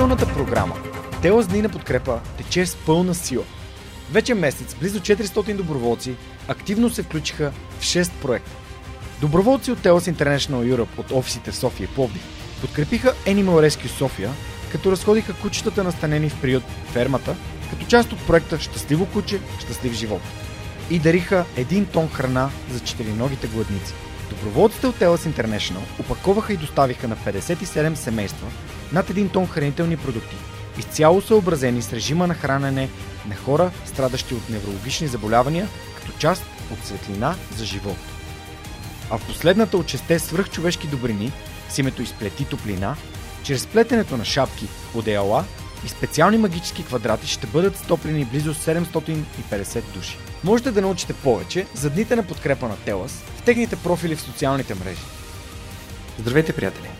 Благотворителната програма Тела с дни на подкрепа тече с пълна сила. Вече месец близо 400 доброволци активно се включиха в 6 проекта. Доброволци от Telos International Europe от офисите в София и Пловдив подкрепиха Animal Rescue София, като разходиха кучетата настанени в приют фермата, като част от проекта Щастливо куче, щастлив живот. И дариха един тон храна за четириногите гладници. Доброволците от Telos International опаковаха и доставиха на 57 семейства над 1 тон хранителни продукти, изцяло съобразени с режима на хранене на хора, страдащи от неврологични заболявания, като част от светлина за живот. А в последната от шесте свръхчовешки добрини, с името изплети топлина, чрез плетенето на шапки, одеяла и специални магически квадрати ще бъдат стоплени близо 750 души. Можете да научите повече за дните на подкрепа на Телас в техните профили в социалните мрежи. Здравейте, приятели!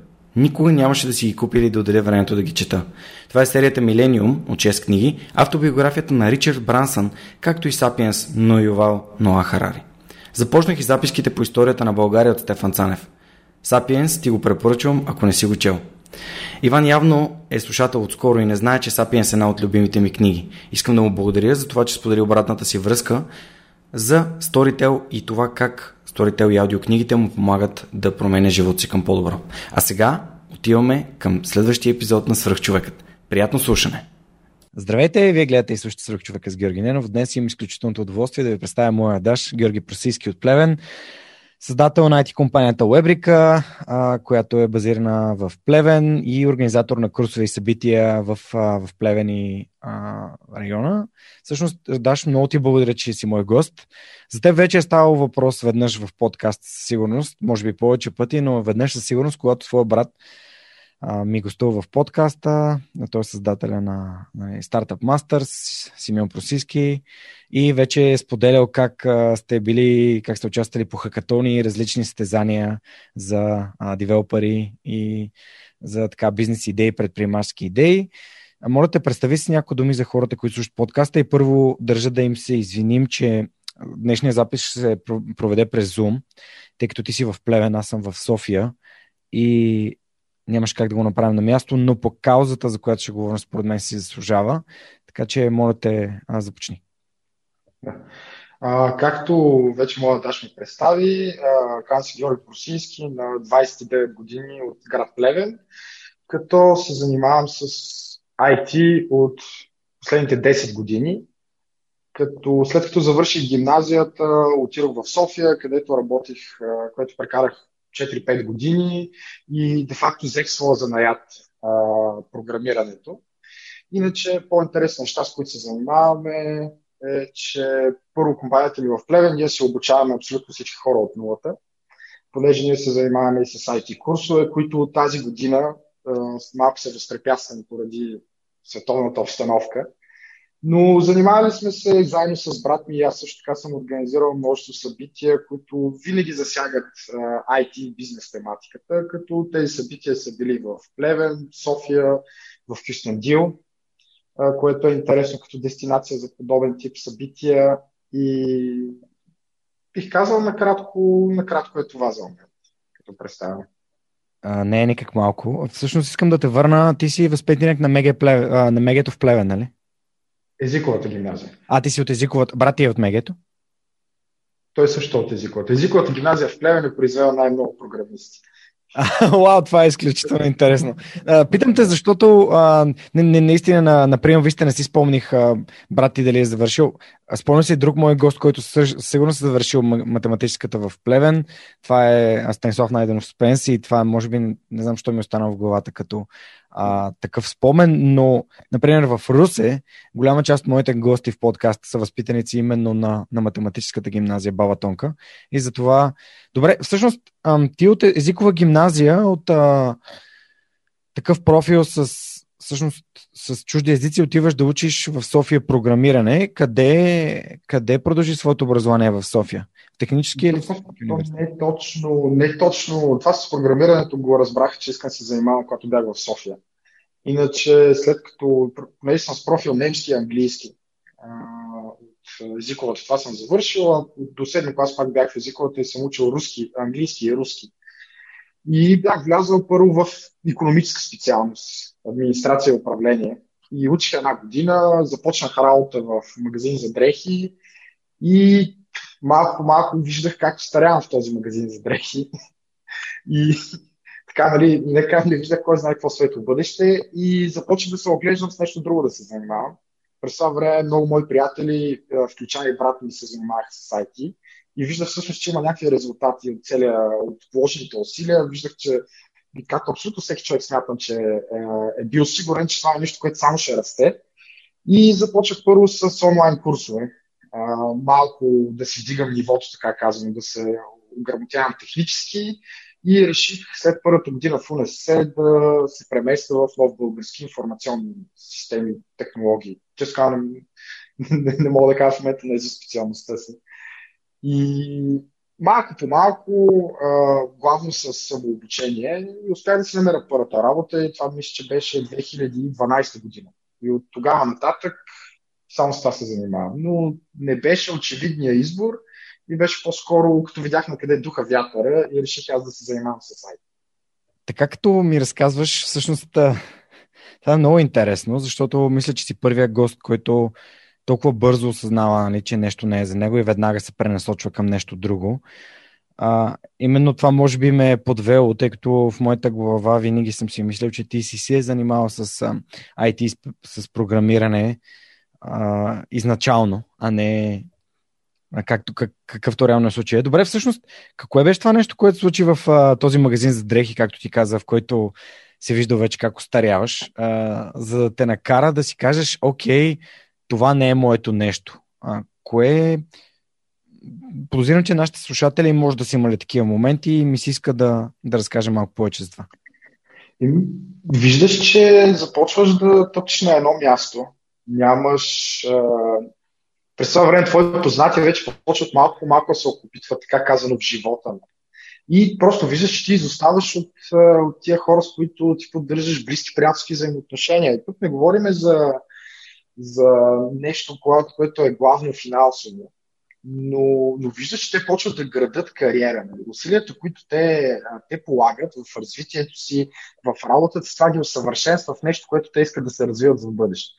Никога нямаше да си ги купи или да отделя времето да ги чета. Това е серията Милениум от 6 книги, автобиографията на Ричард Брансън, както и Сапиенс но Ювал Ноа Харари. Започнах и записките по историята на България от Стефан Цанев. Сапиенс ти го препоръчвам, ако не си го чел. Иван явно е слушател отскоро и не знае, че Сапиенс е една от любимите ми книги. Искам да му благодаря за това, че сподели обратната си връзка за Storytel и това как Storytel и аудиокнигите му помагат да променя живота си към по-добро. А сега отиваме към следващия епизод на Свръхчовекът. Приятно слушане! Здравейте, вие гледате и слушате Свръхчовека с Георги Ненов. Днес имам изключителното удоволствие да ви представя моя даш Георги Просийски от Плевен създател на IT компанията Webrica, която е базирана в Плевен и организатор на курсове и събития в, в Плевен и а, района. Всъщност, Даш, много ти благодаря, че си мой гост. За теб вече е ставал въпрос веднъж в подкаст със сигурност, може би повече пъти, но веднъж със сигурност, когато твой брат а, ми гостува в подкаста. Той е създателя на, на Startup Masters, Симеон Просиски и вече е споделял как сте били, как сте участвали по хакатони, различни състезания за девелопери и за така бизнес идеи, предприемачески идеи. Моля те, представи си някои думи за хората, които слушат подкаста и първо държа да им се извиним, че днешния запис ще се проведе през Zoom, тъй като ти си в Плевен, аз съм в София и нямаш как да го направим на място, но по каузата, за която ще говорим, според мен си заслужава. Така че, моля те, започни. А, както вече моя Даш ми представи, се Георги Просийски на 29 години от град Плевен, като се занимавам с IT от последните 10 години. Като след като завърших гимназията, отидох в София, където работих, където прекарах 4-5 години и де-факто взех своя занаят програмирането. Иначе по-интересни неща, с които се занимаваме, е, че първо компанията ми в Плевен, ние се обучаваме абсолютно всички хора от нулата, понеже ние се занимаваме и с IT курсове, които тази година а, малко се възпрепятствани поради световната обстановка. Но занимавали сме се заедно с брат ми и аз също така съм организирал множество събития, които винаги засягат uh, IT бизнес тематиката, като тези събития са били в Плевен, София, в Кюстендил, което е интересно като дестинация за подобен тип събития и бих казал накратко, накратко е това за момент, като представяме. А, не е никак малко. Всъщност искам да те върна. Ти си възпитаник на, Меге Плев... на Мегето в Плевен, нали? Езиковата гимназия. А ти си от езиковата. Брат ти е от Мегето? Той също от езиковата. Езиковата гимназия в Плевен е произвела най-много програмисти. Вау, това е изключително интересно. питам те, защото а, наистина на, на прием ви сте не си спомних а, брат ти дали е завършил. Спомням си друг мой гост, който съж, сигурно се завършил математическата в Плевен. Това е Станислав Найденов Спенс и това може би, не знам, що ми е останал в главата като а, такъв спомен, но, например, в Русе, голяма част от моите гости в подкаста са възпитаници именно на, на математическата гимназия Баба Тонка. И затова, добре, всъщност, ти от езикова гимназия, от а, такъв профил с, всъщност, с чужди езици, отиваш да учиш в София програмиране. Къде, къде продължи своето образование в София? Технически или не е точно, не точно. Това с програмирането го разбрах, че искам да се занимавам, когато бях в София. Иначе, след като, понеже съм с профил немски и английски, от езиковата това съм завършил, до седми клас пак бях в езиковата и съм учил руски, английски и руски. И бях влязъл първо в економическа специалност, администрация и управление. И учих една година, започнах работа в магазин за дрехи и малко по малко виждах как старявам в този магазин за дрехи. И така, нали, не как не виждах кой знае какво светло бъдеще и започнах да се оглеждам с нещо друго да се занимавам. През това време много мои приятели, включая и брат ми, се занимаваха с IT и виждах всъщност, че има някакви резултати от целия, от вложените усилия. Виждах, че както абсолютно всеки човек смятам, че е, е бил сигурен, че това е нещо, което само ще расте. И започнах първо с онлайн курсове а, малко да си вдигам нивото, така казано, да се ограмотявам технически и реших след първата година в УНСС да се преместя в нов български информационни системи, технологии. Често не, не, не мога да кажа в момента не за специалността си. И малко по малко, главно с самообучение, успях да си намеря първата работа и това мисля, че беше 2012 година. И от тогава нататък само с това се занимавам. Но не беше очевидния избор и беше по-скоро, като видях на къде духа вятъра и реших аз да се занимавам с сайт. Така като ми разказваш, всъщност това е много интересно, защото мисля, че си първия гост, който толкова бързо осъзнава, нали, че нещо не е за него и веднага се пренасочва към нещо друго. А, именно това може би ме е подвело, тъй като в моята глава винаги съм си мислил, че ти си се е занимавал с а, IT, с, с програмиране а, изначално, а не както, как, какъвто реално е случай. Добре, всъщност, какво е беше това нещо, което случи в а, този магазин за дрехи, както ти каза, в който се вижда вече как остаряваш, а, за да те накара да си кажеш, окей, това не е моето нещо. А, кое Подозирам, че нашите слушатели може да са имали такива моменти и ми се иска да, да разкажа малко повече за това. Виждаш, че започваш да тъпчеш на едно място нямаш... А... През това време твоите познати вече почват малко по малко да се окупитват, така казано, в живота. И просто виждаш, че ти изоставаш от, от тия хора, с които ти поддържаш близки приятелски взаимоотношения. И тук не говорим за, за нещо, което е главно финансово. Но, но виждаш, че те почват да градат кариера. Нали? Усилията, които те, те полагат в развитието си, в работата си, това ги усъвършенства в нещо, което те искат да се развиват в бъдеще.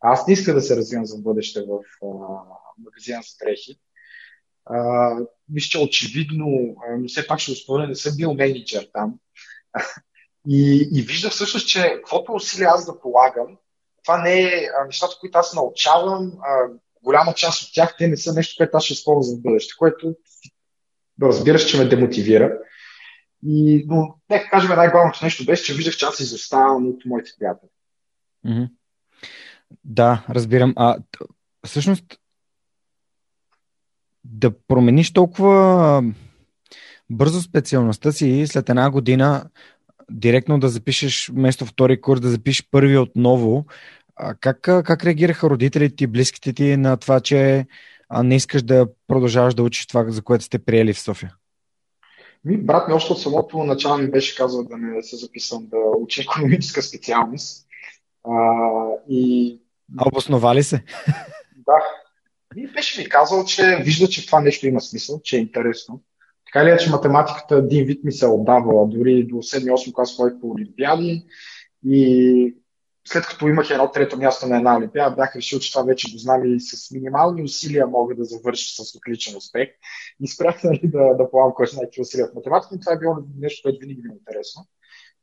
Аз не иска да се развивам за бъдеще в а, магазина за дрехи. мисля, че очевидно, но все пак ще го спомня, не съм бил менеджер там. И, и вижда всъщност, че каквото усилия аз да полагам, това не е нещата, които аз научавам, а, голяма част от тях, те не са нещо, което аз ще използвам в бъдеще, което разбираш, че ме демотивира. И, но нека кажем най-главното нещо беше, че виждах, че аз изоставам от моите приятели. Mm-hmm. Да, разбирам. А всъщност да промениш толкова бързо специалността си след една година директно да запишеш вместо втори курс, да запишеш първи отново. А как, как реагираха родителите ти, близките ти на това, че не искаш да продължаваш да учиш това, за което сте приели в София? Ми, брат ми още от самото начало ми беше казал да не се записвам да уча економическа специалност. А, и... А обосновали се? Да. И беше ми казал, че вижда, че това нещо има смисъл, че е интересно. Така ли е, че математиката един вид ми се е отдавала, дори до 7-8 клас ходих по олимпиади и след като имах едно трето място на една олимпиада, бях решил, че това вече го знам и с минимални усилия мога да завърша с отличен успех. И спрях нали, да, да полагам кой знае какви усилия в математика и това е било нещо, което винаги ми е интересно.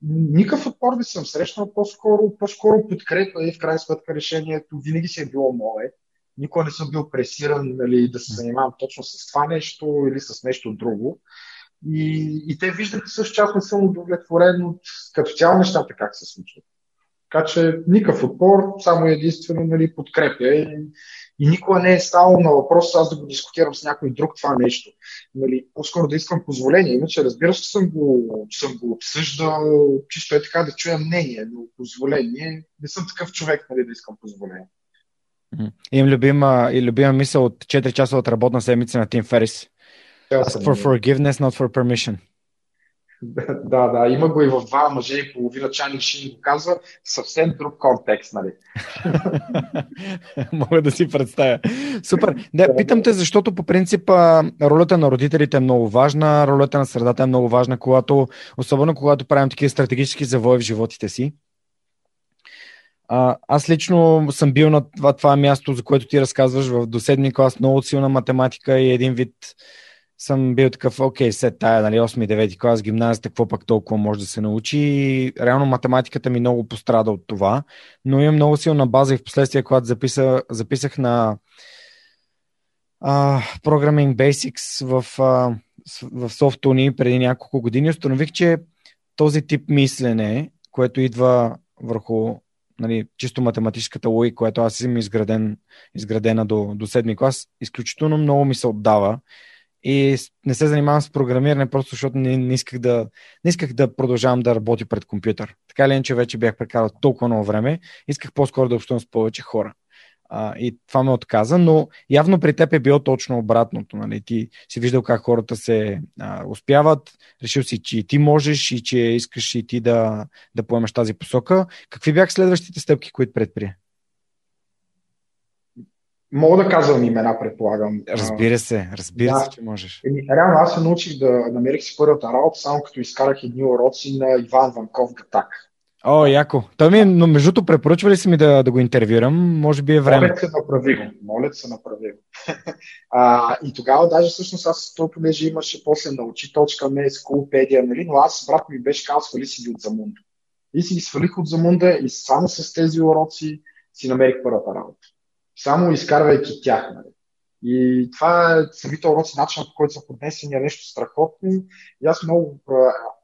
Никакъв отпор не съм срещнал, по-скоро, по-скоро подкрепа и в крайна сметка решението винаги си е било мое. Никога не съм бил пресиран нали, да се занимавам точно с това нещо или с нещо друго. И, и те виждаха също, че аз не съм удовлетворен от като цяло нещата как се случват. Така че никакъв отпор, само единствено нали, подкрепя и, и никога не е ставало на въпрос аз да го дискутирам с някой друг това нещо. Нали, по-скоро да искам позволение. Иначе разбира се, съм го, съм го обсъждал, чисто е така да чуя мнение, но позволение не съм такъв човек нали, да искам позволение. Им любима, и любима мисъл от 4 часа от работна седмица на Тим Ферис. Ask for forgiveness, not for permission. Да, да, има го и в два мъже и половина Чани Шин го казва съвсем друг контекст, нали? Мога да си представя. Супер. Да, питам те, защото по принцип ролята на родителите е много важна, ролята на средата е много важна, когато, особено когато правим такива стратегически завои в животите си. Аз лично съм бил на това, това място, за което ти разказваш в до седми клас, много силна математика и един вид съм бил такъв, окей, след тая, нали, 8-9 клас, гимназията, какво пък толкова може да се научи. И реално математиката ми много пострада от това, но имам много силна база и в последствие, когато записа, записах на uh, Programming Basics в, uh, в Softuni преди няколко години, установих, че този тип мислене, което идва върху нали, чисто математическата логика, която аз съм изграден, изградена до, до 7 клас, изключително много ми се отдава и не се занимавам с програмиране, просто защото не, не, исках, да, не исках да продължавам да работя пред компютър. Така ли, че вече бях прекарал толкова много време, исках по-скоро да общувам с повече хора. А, и това ме отказа, но явно при теб е било точно обратното. Нали? Ти си виждал как хората се а, успяват, решил си, че и ти можеш и че искаш и ти да, да поемаш тази посока. Какви бяха следващите стъпки, които предприе? Мога да казвам имена, предполагам. Разбира се, разбира да. се, че можеш. Реално аз се научих да намерих си първата работа, само като изкарах едни уроци на Иван Ванков Гатак. О, яко. Той ми, но между другото, препоръчва ли си ми да, да го интервюирам? Може би е време. Моля се, направи го. Моля се, направи го. а, и тогава даже всъщност аз то, понеже имаше после научи точка ме, скулпедия, нали, но аз брат ми беше казал, свали си ги от Замунда. И си ги свалих от Замунда и само с тези уроци си намерих първата работа само изкарвайки тях. Нали. И това е самите уроци, начинът по който са поднесени е нещо страхотно. И аз много,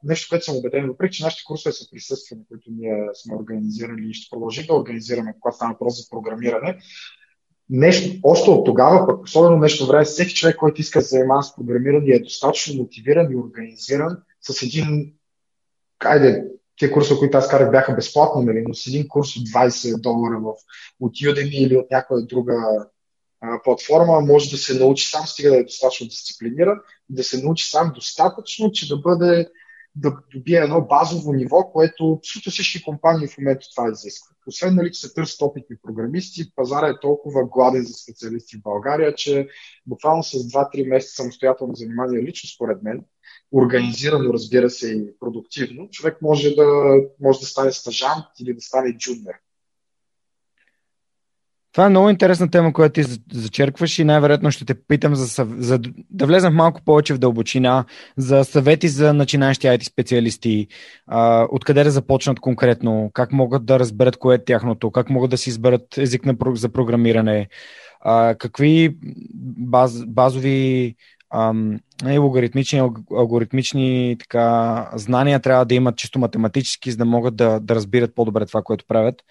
нещо, което съм убеден, въпреки че нашите курсове са присъствени, които ние сме организирали и ще продължим да организираме, когато стане въпрос за програмиране, нещо, още от тогава, пък особено нещо време, всеки човек, който иска да се занимава с програмиране, е достатъчно мотивиран и организиран с един, кайде, Тия курсове, които аз карах, бяха безплатни, нали, но с един курс от 20 долара в, от Udemy или от някоя друга платформа може да се научи сам, стига да е достатъчно дисциплиниран, да се научи сам достатъчно, че да бъде да добие едно базово ниво, което абсолютно всички компании в момента това изискват. Освен нали, че се търсят опитни програмисти, пазара е толкова гладен за специалисти в България, че буквално с 2-3 месеца самостоятелно занимание лично според мен организирано, разбира се, и продуктивно, човек може да, може да стане стажант или да стане джунер. Това е много интересна тема, която ти зачеркваш и най-вероятно ще те питам за, за да влезем малко повече в дълбочина, за съвети за начинаещи IT специалисти, откъде да започнат конкретно, как могат да разберат кое е тяхното, как могат да си изберат език на, за програмиране, а, какви баз, базови ам, нали, логаритмични, алгоритмични така, знания трябва да имат чисто математически, за да могат да, да разбират по-добре това, което правят.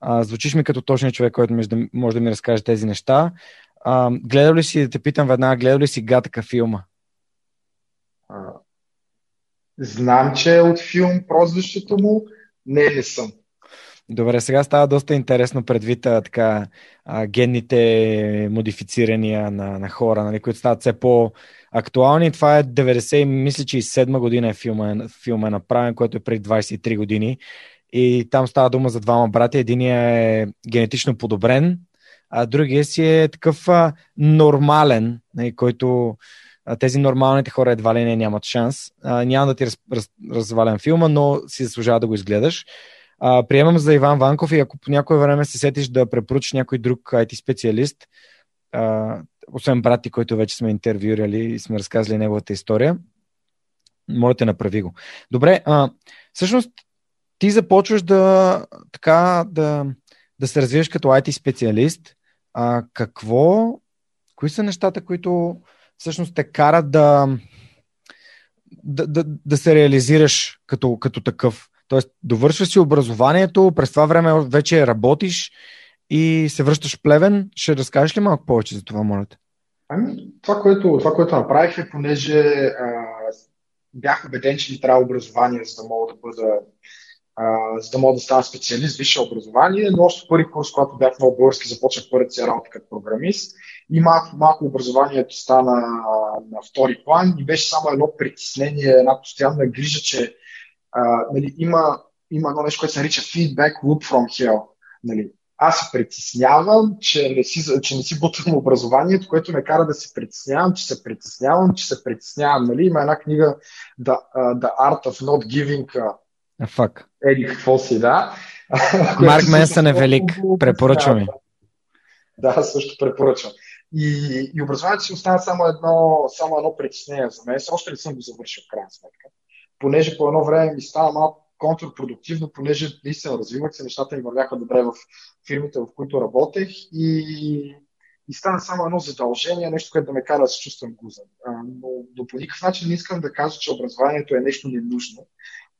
А, звучиш ми като точният човек, който може да, ми разкаже тези неща. А, гледал ли си, да те питам веднага, гледал ли си Гатака филма? А, знам, че е от филм прозвището му. Не, не съм. Добре, сега става доста интересно предвид така, генните модифицирания на, на хора, нали, които стават все по-актуални. Това е 90, мисля, че и 7 година е филма, филма е направен, който е преди 23 години. И там става дума за двама брати. Единия е генетично подобрен, а другия си е такъв а, нормален, нали, който а, тези нормалните хора едва ли не нямат шанс. А, няма да ти раз, раз, развалям филма, но си заслужава да го изгледаш. А, приемам за Иван Ванков и ако по някое време се сетиш да препоръчаш някой друг IT специалист, а, освен брат ти, който вече сме интервюирали и сме разказали неговата история, моля те направи го. Добре, а, всъщност ти започваш да, така, да, да се развиваш като IT специалист. А, какво, кои са нещата, които всъщност те карат да, да, да, да се реализираш като, като такъв? Тоест, довършваш си образованието, през това време вече работиш и се връщаш Плевен. Ще разкажеш ли малко повече за това, моля те? Ами, това, което, това, което направих е, понеже а, бях убеден, че ми трябва образование, за да мога да бъда за да мога да стана специалист, висше образование, но още първи курс, когато бях много български, започнах първата си работа като програмист и малко, малко образованието стана на втори план и беше само едно притеснение, една постоянна грижа, че а, нали, има, има едно нещо, което се нарича feedback loop from hell. Нали. Аз се притеснявам, че не си, че не си бутвам образованието, което ме кара да се притеснявам, че се притеснявам, че се притеснявам. Нали. Има една книга The, uh, The Art of Not Giving uh, Фак. Еди какво си, да. Марк Менсън е велик, препоръчвам Да, също препоръчвам. И, и образованието си остана само едно, само едно притеснение за мен. Още не съм го завършил в крайна сметка понеже по едно време ми става малко контрпродуктивно, понеже наистина развивах се, нещата ми вървяха добре в фирмите, в които работех и, и стана само едно задължение, нещо, което да ме кара да се чувствам гузен. Но, но по никакъв начин не искам да кажа, че образованието е нещо ненужно.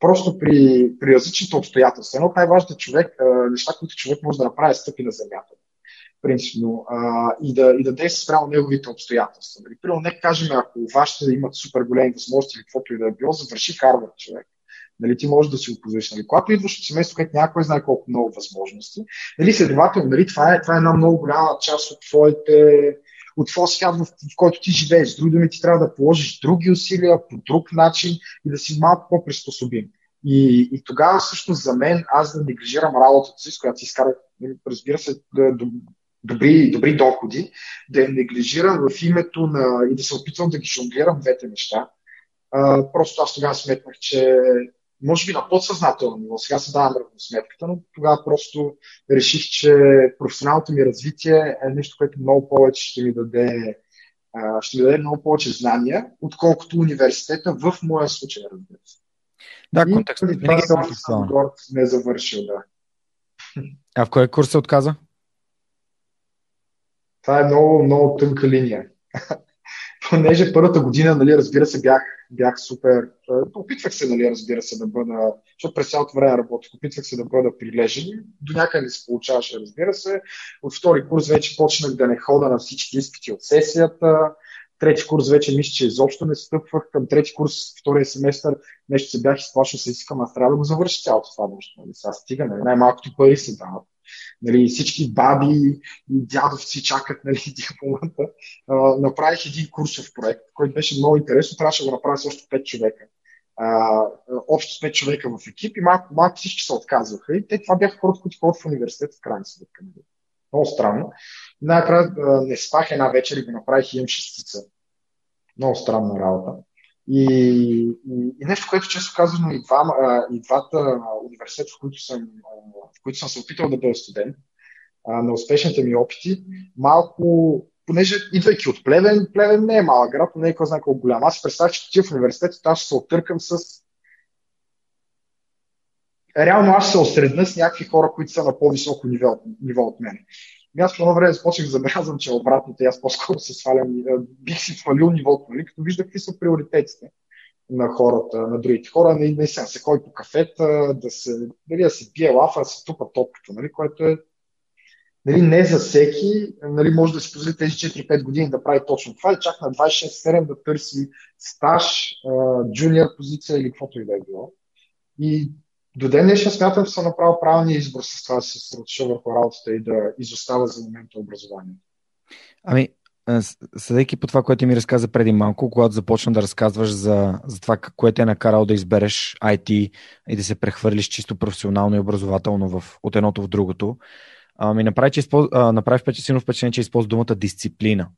Просто при, при различните обстоятелства. Едно от най-важните човек, неща, които човек може да направи, е стъпи на земята принципно, и, да, и да действа спрямо неговите обстоятелства. Нали, примерно, нека кажем, ако вашите имат супер големи възможности каквото и да е било, завърши Харвард човек. Нали, ти можеш да си го позволиш. Нали, когато идваш от семейство, където някой знае колко много възможности, нали, следователно, нали, това, е, това е една много голяма част от твоите от твоя свят, в, в който ти живееш. С други думи, ти трябва да положиш други усилия по друг начин и да си малко по-приспособим. И, и тогава всъщност за мен аз да неглижирам работата си, с която си изкарах, разбира се, добри, добри доходи, да я неглижирам в името на и да се опитвам да ги жонглирам двете неща. А, просто аз тогава сметнах, че може би на подсъзнателно ниво, сега се давам сметката, но тогава просто реших, че професионалното ми развитие е нещо, което много повече ще ми даде, ще ми даде много повече знания, отколкото университета в моя случай, разбира се. Да, контекстът винаги е горд не е завършил, да. А в кой курс се отказа? Това е много, много тънка линия. Понеже първата година, нали, разбира се, бях, бях супер. Опитвах се, нали, разбира се, да бъда, защото през цялото време работих, опитвах се да бъда прилежен. До някъде се получаваше, разбира се. От втори курс вече почнах да не хода на всички изпити от сесията. Трети курс вече мисля, че изобщо не стъпвах. Към трети курс, втория семестър, нещо се бях изплашил, се искам, аз трябва да го завърша цялото това нещо. Нали? Сега стига, нали? най-малкото пари се дават нали, всички баби и дядовци чакат нали, дипломата. А, направих един курсов проект, който беше много интересно. Трябваше да го направя с още 5 човека. А, общо с 5 човека в екип и малко, малко всички се отказваха. И те това бяха хората, които ходят в университет в крайна сметка. Нали. Много странно. Най-накрая не спах една вечер и го направих и имам шестица. Много странна работа. И, и, и нещо, което често казвам и, два, и двата университета, в които, съм, в които съм се опитал да бъда студент, на успешните ми опити, малко, понеже идвайки от Плевен, Плевен не е малък град, но не е кой знае колко голям. Аз представях, че отива в университета, аз ще се оттъркам с реално аз се осредна с някакви хора, които са на по-високо ниво от мен. Аз по едно време започнах да забелязвам, че обратното, аз по-скоро се свалям, бих си свалил нивото, нали, като виждах какви са приоритетите на хората, на другите хора, не, не се ходи по кафета, да се, дали да се пие лафа, да се тупа топката, нали, което е нали, не за всеки, нали, може да си позволи тези 4-5 години да прави точно това и чак на 26-7 да търси стаж, джуниор позиция или каквото и да е било. И до ден днешен смятам, че съм направил правилния избор с това да се съсредоточа върху работата и да изостава за момента образованието. Ами, съдейки по това, което ми разказа преди малко, когато започна да разказваш за, за това, което е накарал да избереш IT и да се прехвърлиш чисто професионално и образователно в, от едното в другото, а, ми направи, че използ... а, направи силно впечатление, че използва думата дисциплина.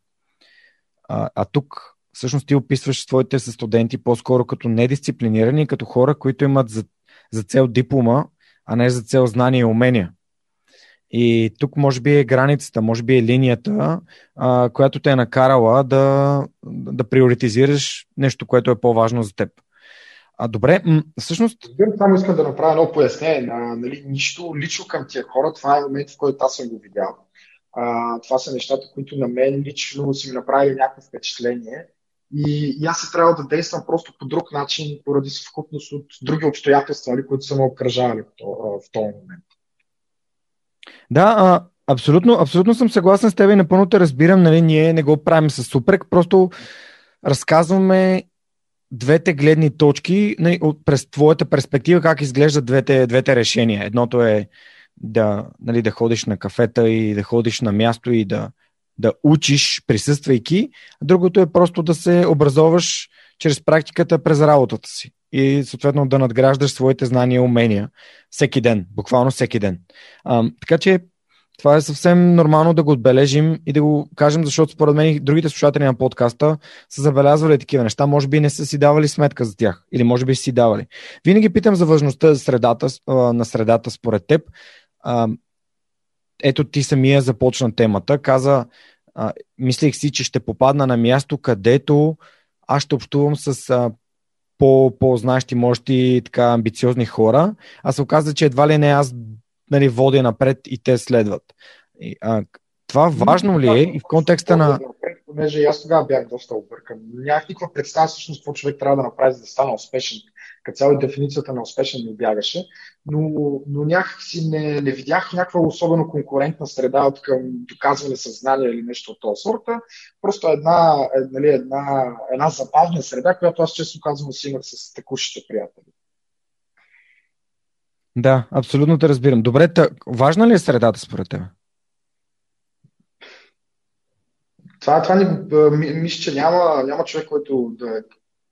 А, а тук всъщност ти описваш своите студенти по-скоро като недисциплинирани, като хора, които имат за за цел диплома, а не за цел знания и умения. И тук може би е границата, може би е линията, а, която те е накарала да, да приоритизираш нещо, което е по-важно за теб. А добре, м- всъщност. Само искам да направя едно пояснение. Нали, нищо лично към тия хора. Това е момент, в който аз съм го видял. А, това са нещата, които на мен лично си ми направили някакво впечатление. И, и аз се трябва да действам просто по друг начин, поради съвкупност от други обстоятелства, нали, които са ме обкръжавали в, този момент. Да, а, абсолютно, абсолютно съм съгласен с теб и напълно те разбирам. Нали, ние не го правим с супрек, просто разказваме двете гледни точки нали, през твоята перспектива, как изглеждат двете, двете решения. Едното е да, нали, да ходиш на кафета и да ходиш на място и да, да учиш, присъствайки. Другото е просто да се образоваш чрез практиката през работата си и съответно да надграждаш своите знания и умения всеки ден, буквално всеки ден. А, така че това е съвсем нормално да го отбележим и да го кажем, защото според мен другите слушатели на подкаста са забелязвали такива неща, може би не са си давали сметка за тях или може би си давали. Винаги питам за важността средата, на средата според теб. Ето ти самия започна темата. Каза, мислех си, че ще попадна на място, където аз ще общувам с по-знаещи, може и така амбициозни хора, а се оказа, че едва ли не аз нали, водя напред и те следват. И, а, това важно ли е и в контекста на... Понеже аз тогава бях доста объркан. Нямах никаква представа всъщност какво човек трябва да направи, за да стане успешен. Като цяло и дефиницията на успешен ми бягаше, но, но някак си не, не видях някаква особено конкурентна среда от към доказване съзнание или нещо от този сорта. Просто една, е, нали, една, една забавна среда, която аз често казвам си имах с текущите приятели. Да, абсолютно те разбирам. Добре, та, важна ли е средата според теб? Това, това ни, мисля, че няма, няма човек, който да.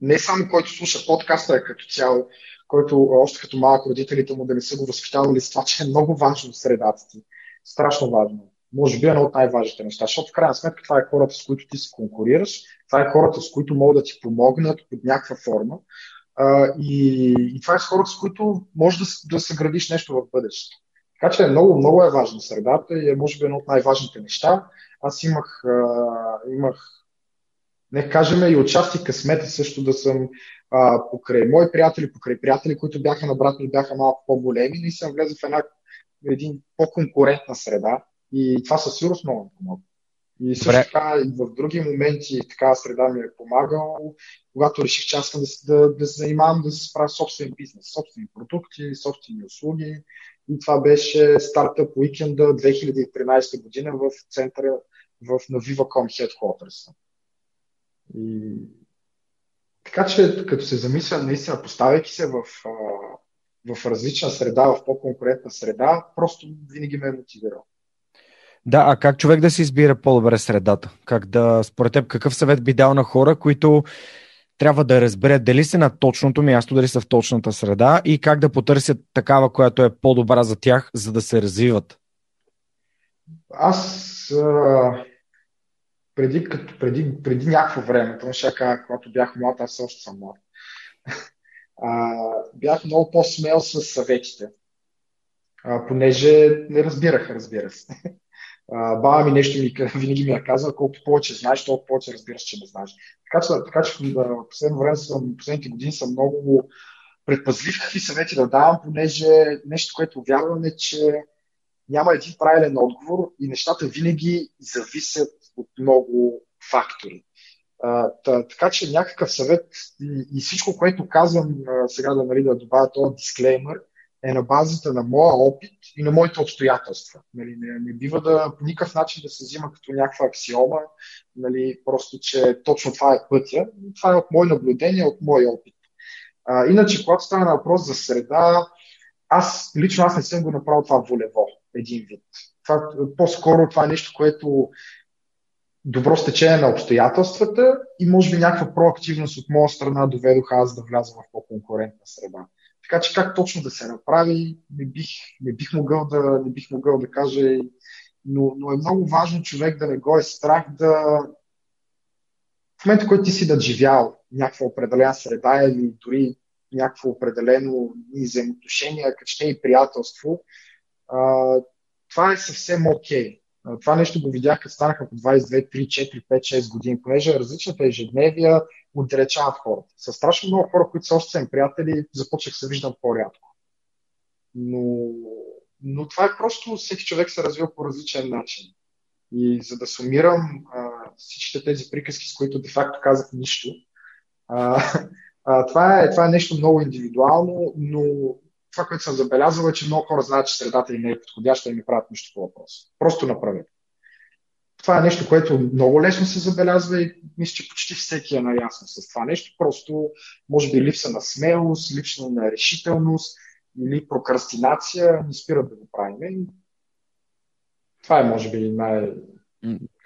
Не само който слуша подкаста, е като цяло, който още като малък родителите му да не са го възпитавали с това, че е много важно средата ти. Страшно важно. Може би е едно от най-важните неща, защото в крайна сметка това е хората, с които ти се конкурираш, това е хората, с които могат да ти помогнат под някаква форма. А, и, и това е с хората, с които може да, да съградиш нещо в бъдещето. Така че много, много е важна средата и е може би едно от най-важните неща. Аз имах, а, имах не кажем и отчасти късмета също да съм а, покрай мои приятели, покрай приятели, които бяха на брат ми, бяха малко по-големи, и съм влезе в една един по-конкурентна среда и това със сигурност много помогна. И също Добре. така и в други моменти така среда ми е помагал, когато реших, че аз искам да, да, да се занимавам да се справя собствен бизнес, собствени продукти, собствени услуги. И това беше стартъп уикенда 2013 година в центъра в, на Viva.com Headquarters. И... Така че, като се замисля, наистина, поставяйки се в, в различна среда, в по-конкурентна среда, просто винаги ме е мотивирал. Да, а как човек да се избира по-добре средата? Как да, според теб, какъв съвет би дал на хора, които трябва да разберат дали са на точното място, дали са в точната среда и как да потърсят такава, която е по-добра за тях, за да се развиват? Аз а, преди, преди, преди някакво време, кажа, когато бях млад, аз още съм млад, а, бях много по-смел с съветите, а, понеже не разбирах, разбира се. А, баба ми нещо ми, винаги ми е казала, колкото повече знаеш, толкова повече разбираш, че не знаеш. Така че, така че в последно време съм, последните години съм много предпазлив какви съвети да давам, понеже нещо, което вярвам е, че няма един правилен отговор и нещата винаги зависят от много фактори. А, та, така че някакъв съвет и, и всичко, което казвам а, сега да, нали, да добавя този дисклеймер, е на базата на моя опит и на моите обстоятелства. Нали, не, не бива да по никакъв начин да се взима като някаква аксиома, нали, просто, че точно това е пътя. Това е от мое наблюдение, от мой опит. А, иначе, когато става на въпрос за среда, аз лично аз не съм го направил това волево, един вид. Това, по-скоро това е нещо, което добро стечение на обстоятелствата и може би някаква проактивност от моя страна доведоха аз да вляза в по-конкурентна среда. Така че как точно да се направи, не бих, не бих, могъл, да, не бих могъл да кажа, но, но е много важно човек да не го е страх да... В момента, който ти си да живял някаква определена среда или дори някакво определено и взаимоотношение, ще и приятелство, а, това е съвсем окей. Okay. Това нещо го видях, като станаха по 22, 3, 4, 5, 6 години, понеже различната ежедневия отдалечават хората. С страшно много хора, които са още им приятели, започнах се виждам по-рядко. Но, но това е просто всеки човек се развива по различен начин. И за да сумирам а, всичките тези приказки, с които де-факто казах нищо, а, а, това, е, това е нещо много индивидуално, но това, което съм забелязал е, че много хора знаят, че средата им не е подходяща и ми правят нещо по въпрос. Просто направете. Това е нещо, което много лесно се забелязва и мисля, че почти всеки е наясно с това нещо. Просто, може би, липса на смелост, липса на решителност или прокрастинация ни спират да го правим. Това е, може би, най-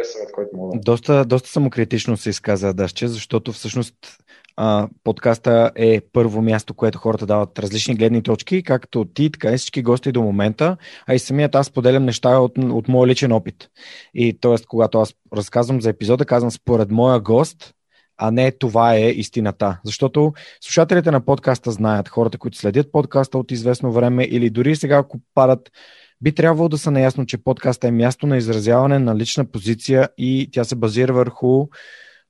съвет, който мога. Доста, доста самокритично се изказа Дашче, защото всъщност а, подкаста е първо място, което хората дават различни гледни точки, както ти, така и всички гости до момента, а и самият аз поделям неща от, от моя личен опит. И т.е. когато аз разказвам за епизода, казвам според моя гост, а не това е истината. Защото слушателите на подкаста знаят, хората, които следят подкаста от известно време или дори сега, ако падат би трябвало да са наясно, че подкаста е място на изразяване на лична позиция и тя се базира върху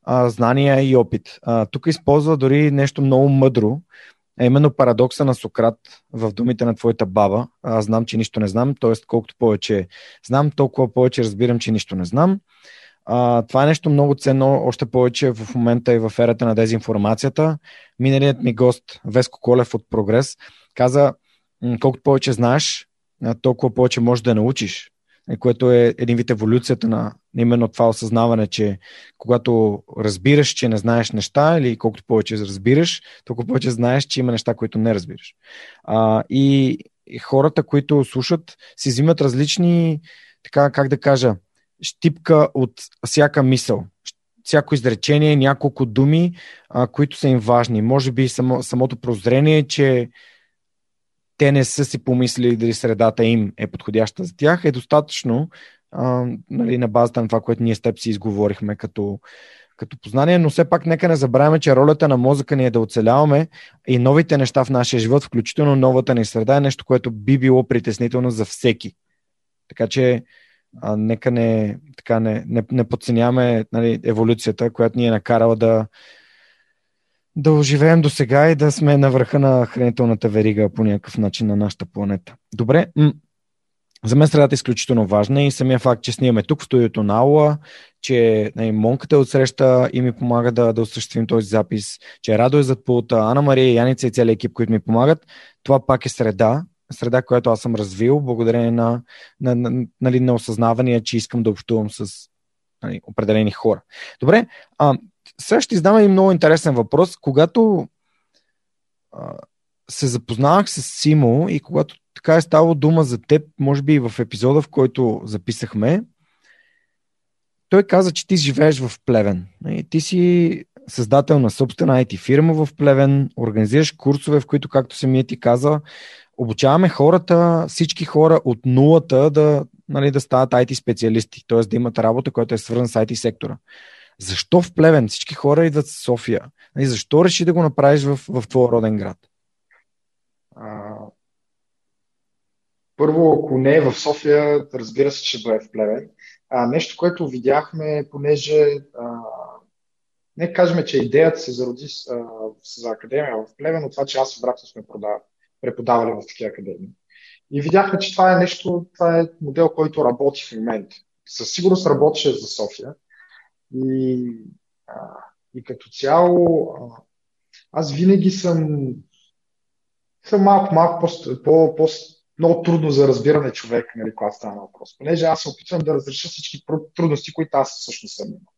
а, знания и опит. А, тук използва дори нещо много мъдро, а именно парадокса на Сократ в думите на твоята баба. Аз знам, че нищо не знам, т.е. колкото повече знам, толкова повече разбирам, че нищо не знам. А, това е нещо много ценно, още повече в момента и в ерата на дезинформацията. Миналият ми гост, Веско Колев от Прогрес, каза, колкото повече знаеш, толкова повече можеш да научиш, е, което е един вид еволюцията на именно това осъзнаване, че когато разбираш, че не знаеш неща или колкото повече разбираш, толкова повече знаеш, че има неща, които не разбираш. А, и, хората, които слушат, си взимат различни, така как да кажа, щипка от всяка мисъл. Всяко изречение, няколко думи, а, които са им важни. Може би само, самото прозрение, че те не са си помислили дали средата им е подходяща за тях, е достатъчно а, нали, на базата на това, което ние с теб си изговорихме като, като познание, но все пак нека не забравяме, че ролята на мозъка ни е да оцеляваме и новите неща в нашия живот, включително новата ни среда, е нещо, което би било притеснително за всеки. Така че а, нека не, така не, не, не подценяваме нали, еволюцията, която ни е накарала да, да оживеем до сега и да сме на върха на хранителната верига по някакъв начин на нашата планета. Добре, за мен средата е изключително важна и самия факт, че снимаме тук в студиото на Аула, че не, Монката е отсреща и ми помага да, да осъществим този запис, че Радо е зад пулта, Ана Мария, Яница и целият екип, които ми помагат, това пак е среда, среда, която аз съм развил, благодарение на, на, на, нали, на осъзнавания, че искам да общувам с нали, определени хора. Добре, а, сега ще издам един много интересен въпрос. Когато а, се запознавах с Симо и когато така е ставало дума за теб, може би и в епизода, в който записахме, той каза, че ти живееш в Плевен. И ти си създател на собствена IT фирма в Плевен, организираш курсове, в които, както самия ти каза, обучаваме хората, всички хора от нулата да, нали, да стават IT специалисти, т.е. да имат работа, която е свързана с IT сектора. Защо в Плевен? Всички хора идват в София. И нали, защо реши да го направиш в, в твоя роден град? А, първо, ако не е в София, разбира се, че бъде в Плевен. А, нещо, което видяхме, понеже а, не кажем, че идеята се зароди а, за академия в Плевен, от това, че аз и брат сме преподавали в такива академии. И видяхме, че това е нещо, това е модел, който работи в момента. Със сигурност работеше за София, и, и като цяло, аз винаги съм, съм малко, малко по, по, по, много трудно за разбиране човек, нали, когато става въпрос. Понеже аз се опитвам да разреша всички трудности, които аз всъщност съм имал.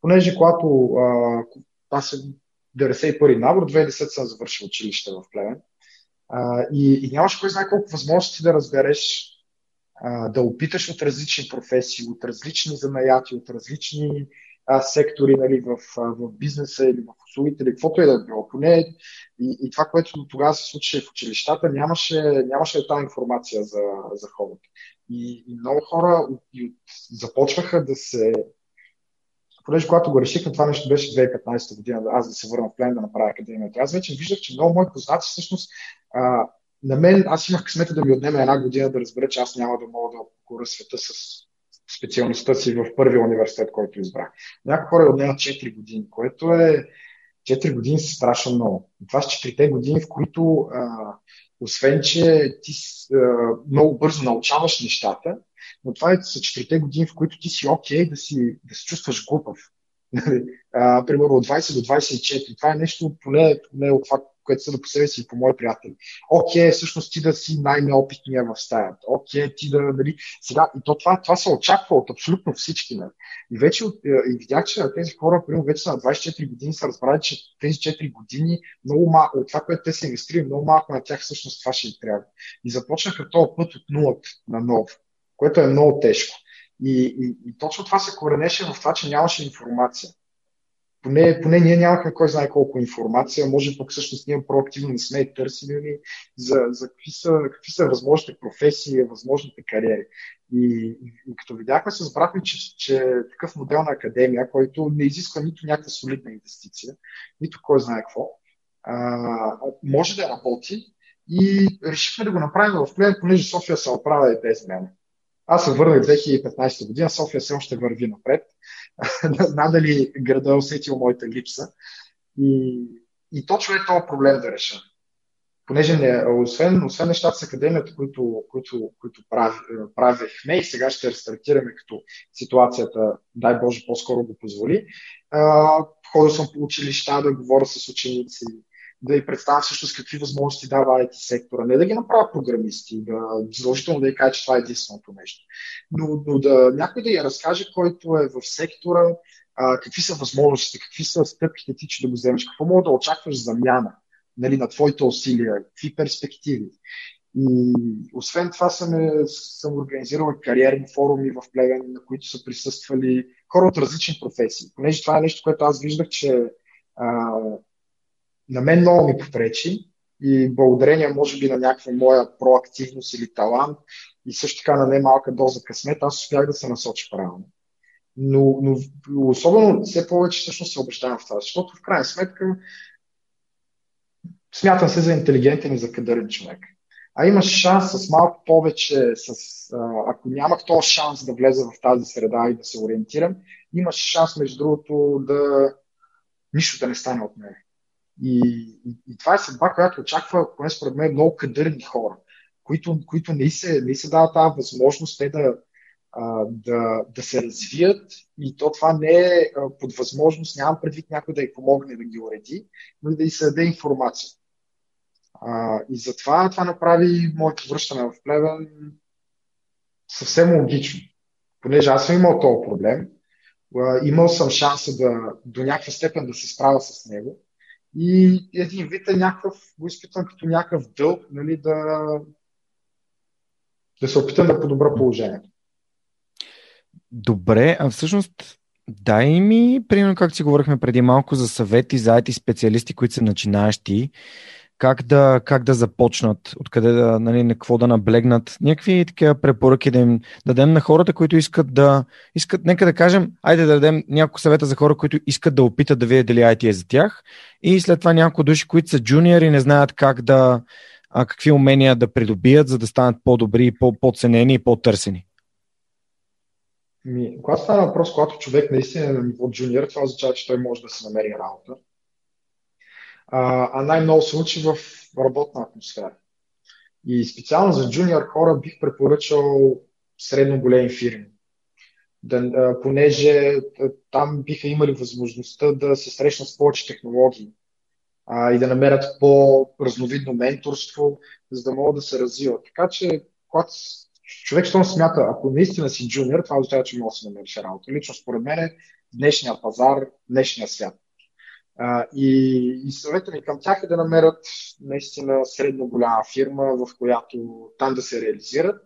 Понеже когато а, аз съм 91 набор, 2010 съм завършил училище в Плевен. А, и, и нямаш кой знае колко възможности да разбереш, да опиташ от различни професии, от различни занаяти, от различни а, сектори нали, в, в бизнеса или в услугите, или каквото е да било. Поне и, и това, което тогава се случи в училищата, нямаше, нямаше тази информация за, за хората. И, и много хора и, започваха да се понеже когато го решихме, това нещо беше 2015 година, аз да се върна в плен да направя академията. Аз вече виждах, че много мои познати всъщност а, на мен, аз имах късмета да ми отнеме една година да разбера, че аз няма да мога да покора света с специалността си в първия университет, който избрах. Някои хора отнемат 4 години, което е 4 години са страшно много. Това са 4 години, в които а, освен, че ти а, много бързо научаваш нещата, но това е са 4 години, в които ти си окей okay да, си, да се чувстваш глупав. Нали? а, примерно от 20 до 24. Това е нещо, поне, поне от това, което са да по си по мои приятели. Окей, всъщност ти да си най-неопитния в стаята. Окей, ти да, нали, сега, и то това, това се очаква от абсолютно всички, нали. И вече е, и видях, че тези хора, примерно, вече на 24 години, са разбрали, че тези 4 години, много малко, от това, което те са инвестирали, много малко на тях всъщност това ще им трябва. И започнаха този път от нулата на нов, което е много тежко. И, и, и точно това се коренеше в това, че нямаше информация поне, поне ние нямахме кой знае колко информация, може пък всъщност ние проактивно не сме и търсили за, за какви, са, какви са възможните професии, възможните кариери. И, и, като видяхме, се разбрахме, че, че такъв модел на академия, който не изисква нито някаква солидна инвестиция, нито кой знае какво, а, може да работи и решихме да го направим в Плен, понеже София се оправя и без мен. Аз се върнах 2015 година, София все още върви напред. Не знам дали града е усетил моята липса. И, и точно е този проблем да реша. Понеже не, освен, освен нещата с академията, които, които, които прав, правихме и сега ще рестартираме, като ситуацията, дай Боже, по-скоро го позволи, ходил съм по училища да говоря с ученици, да й представя всъщност какви възможности дава IT сектора. Не да ги направя програмисти, да задължително да й кажа, че това е единственото нещо. Но, но да някой да я разкаже, който е в сектора, а, какви са възможностите, какви са стъпките ти, че да го вземеш, какво мога да очакваш замяна нали, на твоите усилия, какви перспективи. И освен това съм, е, съм организирал кариерни форуми в Плевен, на които са присъствали хора от различни професии. Понеже това е нещо, което аз виждах, че а, на мен много ми попречи и благодарение, може би, на някаква моя проактивност или талант и също така на немалка доза късмет, аз успях да се насоча правилно. Но, но особено все повече всъщност се обещавам в това, защото в крайна сметка смятам се за интелигентен и за кадърен човек. А имаш шанс с малко повече, с, а, ако нямах този шанс да влеза в тази среда и да се ориентирам, имаш шанс, между другото, да нищо да не стане от мен. И, и, и това е съдба, която очаква, поне според мен, много кадърни хора, които, които не, се, не се дават тази възможност те да, да, да се развият и то това не е под възможност, нямам предвид някой да й помогне да ги уреди, но и да й се даде информация. А, и затова това направи моето връщане в Плевен съвсем логично. Понеже аз съм имал този проблем, имал съм шанса да, до някаква степен да се справя с него, и един вид е някакъв, го изпитвам като някакъв дълг, нали, да, да се опитам да подобра положението. Добре, а всъщност дай ми, примерно, както си говорихме преди малко за съвети за IT специалисти, които са начинаещи, как да, как да започнат, откъде да, нали, на какво да наблегнат, някакви такива препоръки да им дадем на хората, които искат да, искат, нека да кажем, айде да дадем няколко съвета за хора, които искат да опитат да видят дали IT е за тях и след това няколко души, които са джуниори и не знаят как да, а, какви умения да придобият, за да станат по-добри, по-ценени и по-търсени. Ми, когато става въпрос, когато човек наистина е на ниво джуниор, това означава, че той може да се намери работа а, най-много се учи в работна атмосфера. И специално за джуниор хора бих препоръчал средно големи фирми. Да, понеже там биха имали възможността да се срещнат с повече технологии а, и да намерят по-разновидно менторство, за да могат да се развиват. Така че, когато човек, що смята, ако наистина си джуниор, това означава, че може да се намериш работа. Лично според мен е днешния пазар, днешния свят. А, и, и съвета ми към тях е да намерят наистина средно голяма фирма, в която там да се реализират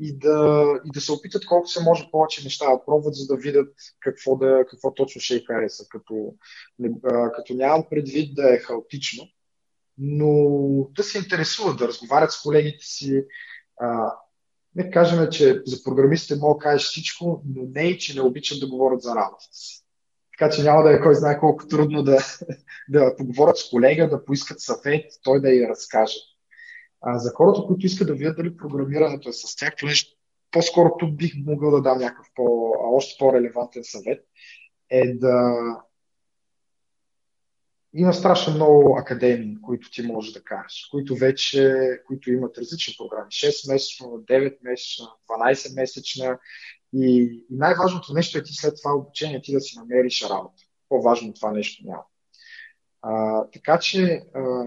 и да, и да се опитат колко се може повече неща да пробват, за да видят какво, да, какво точно ще й хареса. Като, като нямам предвид да е хаотично, но да се интересуват, да разговарят с колегите си. А, не кажем, че за програмистите мога да кажеш всичко, но не и, че не обичат да говорят за работата си. Така че няма да е кой знае колко трудно да, да поговорят с колега, да поискат съвет, той да я разкаже. А за хората, които искат да видят дали програмирането е с тях, понеже по-скоро тук бих могъл да дам някакъв по, още по-релевантен съвет, е да има страшно много академии, които ти можеш да кажеш, които вече, които имат различни програми. 6 месечна, 9 месечна, 12 месечна. И, и най-важното нещо е ти след това обучение ти да си намериш работа. По-важно това нещо няма. А, така че а,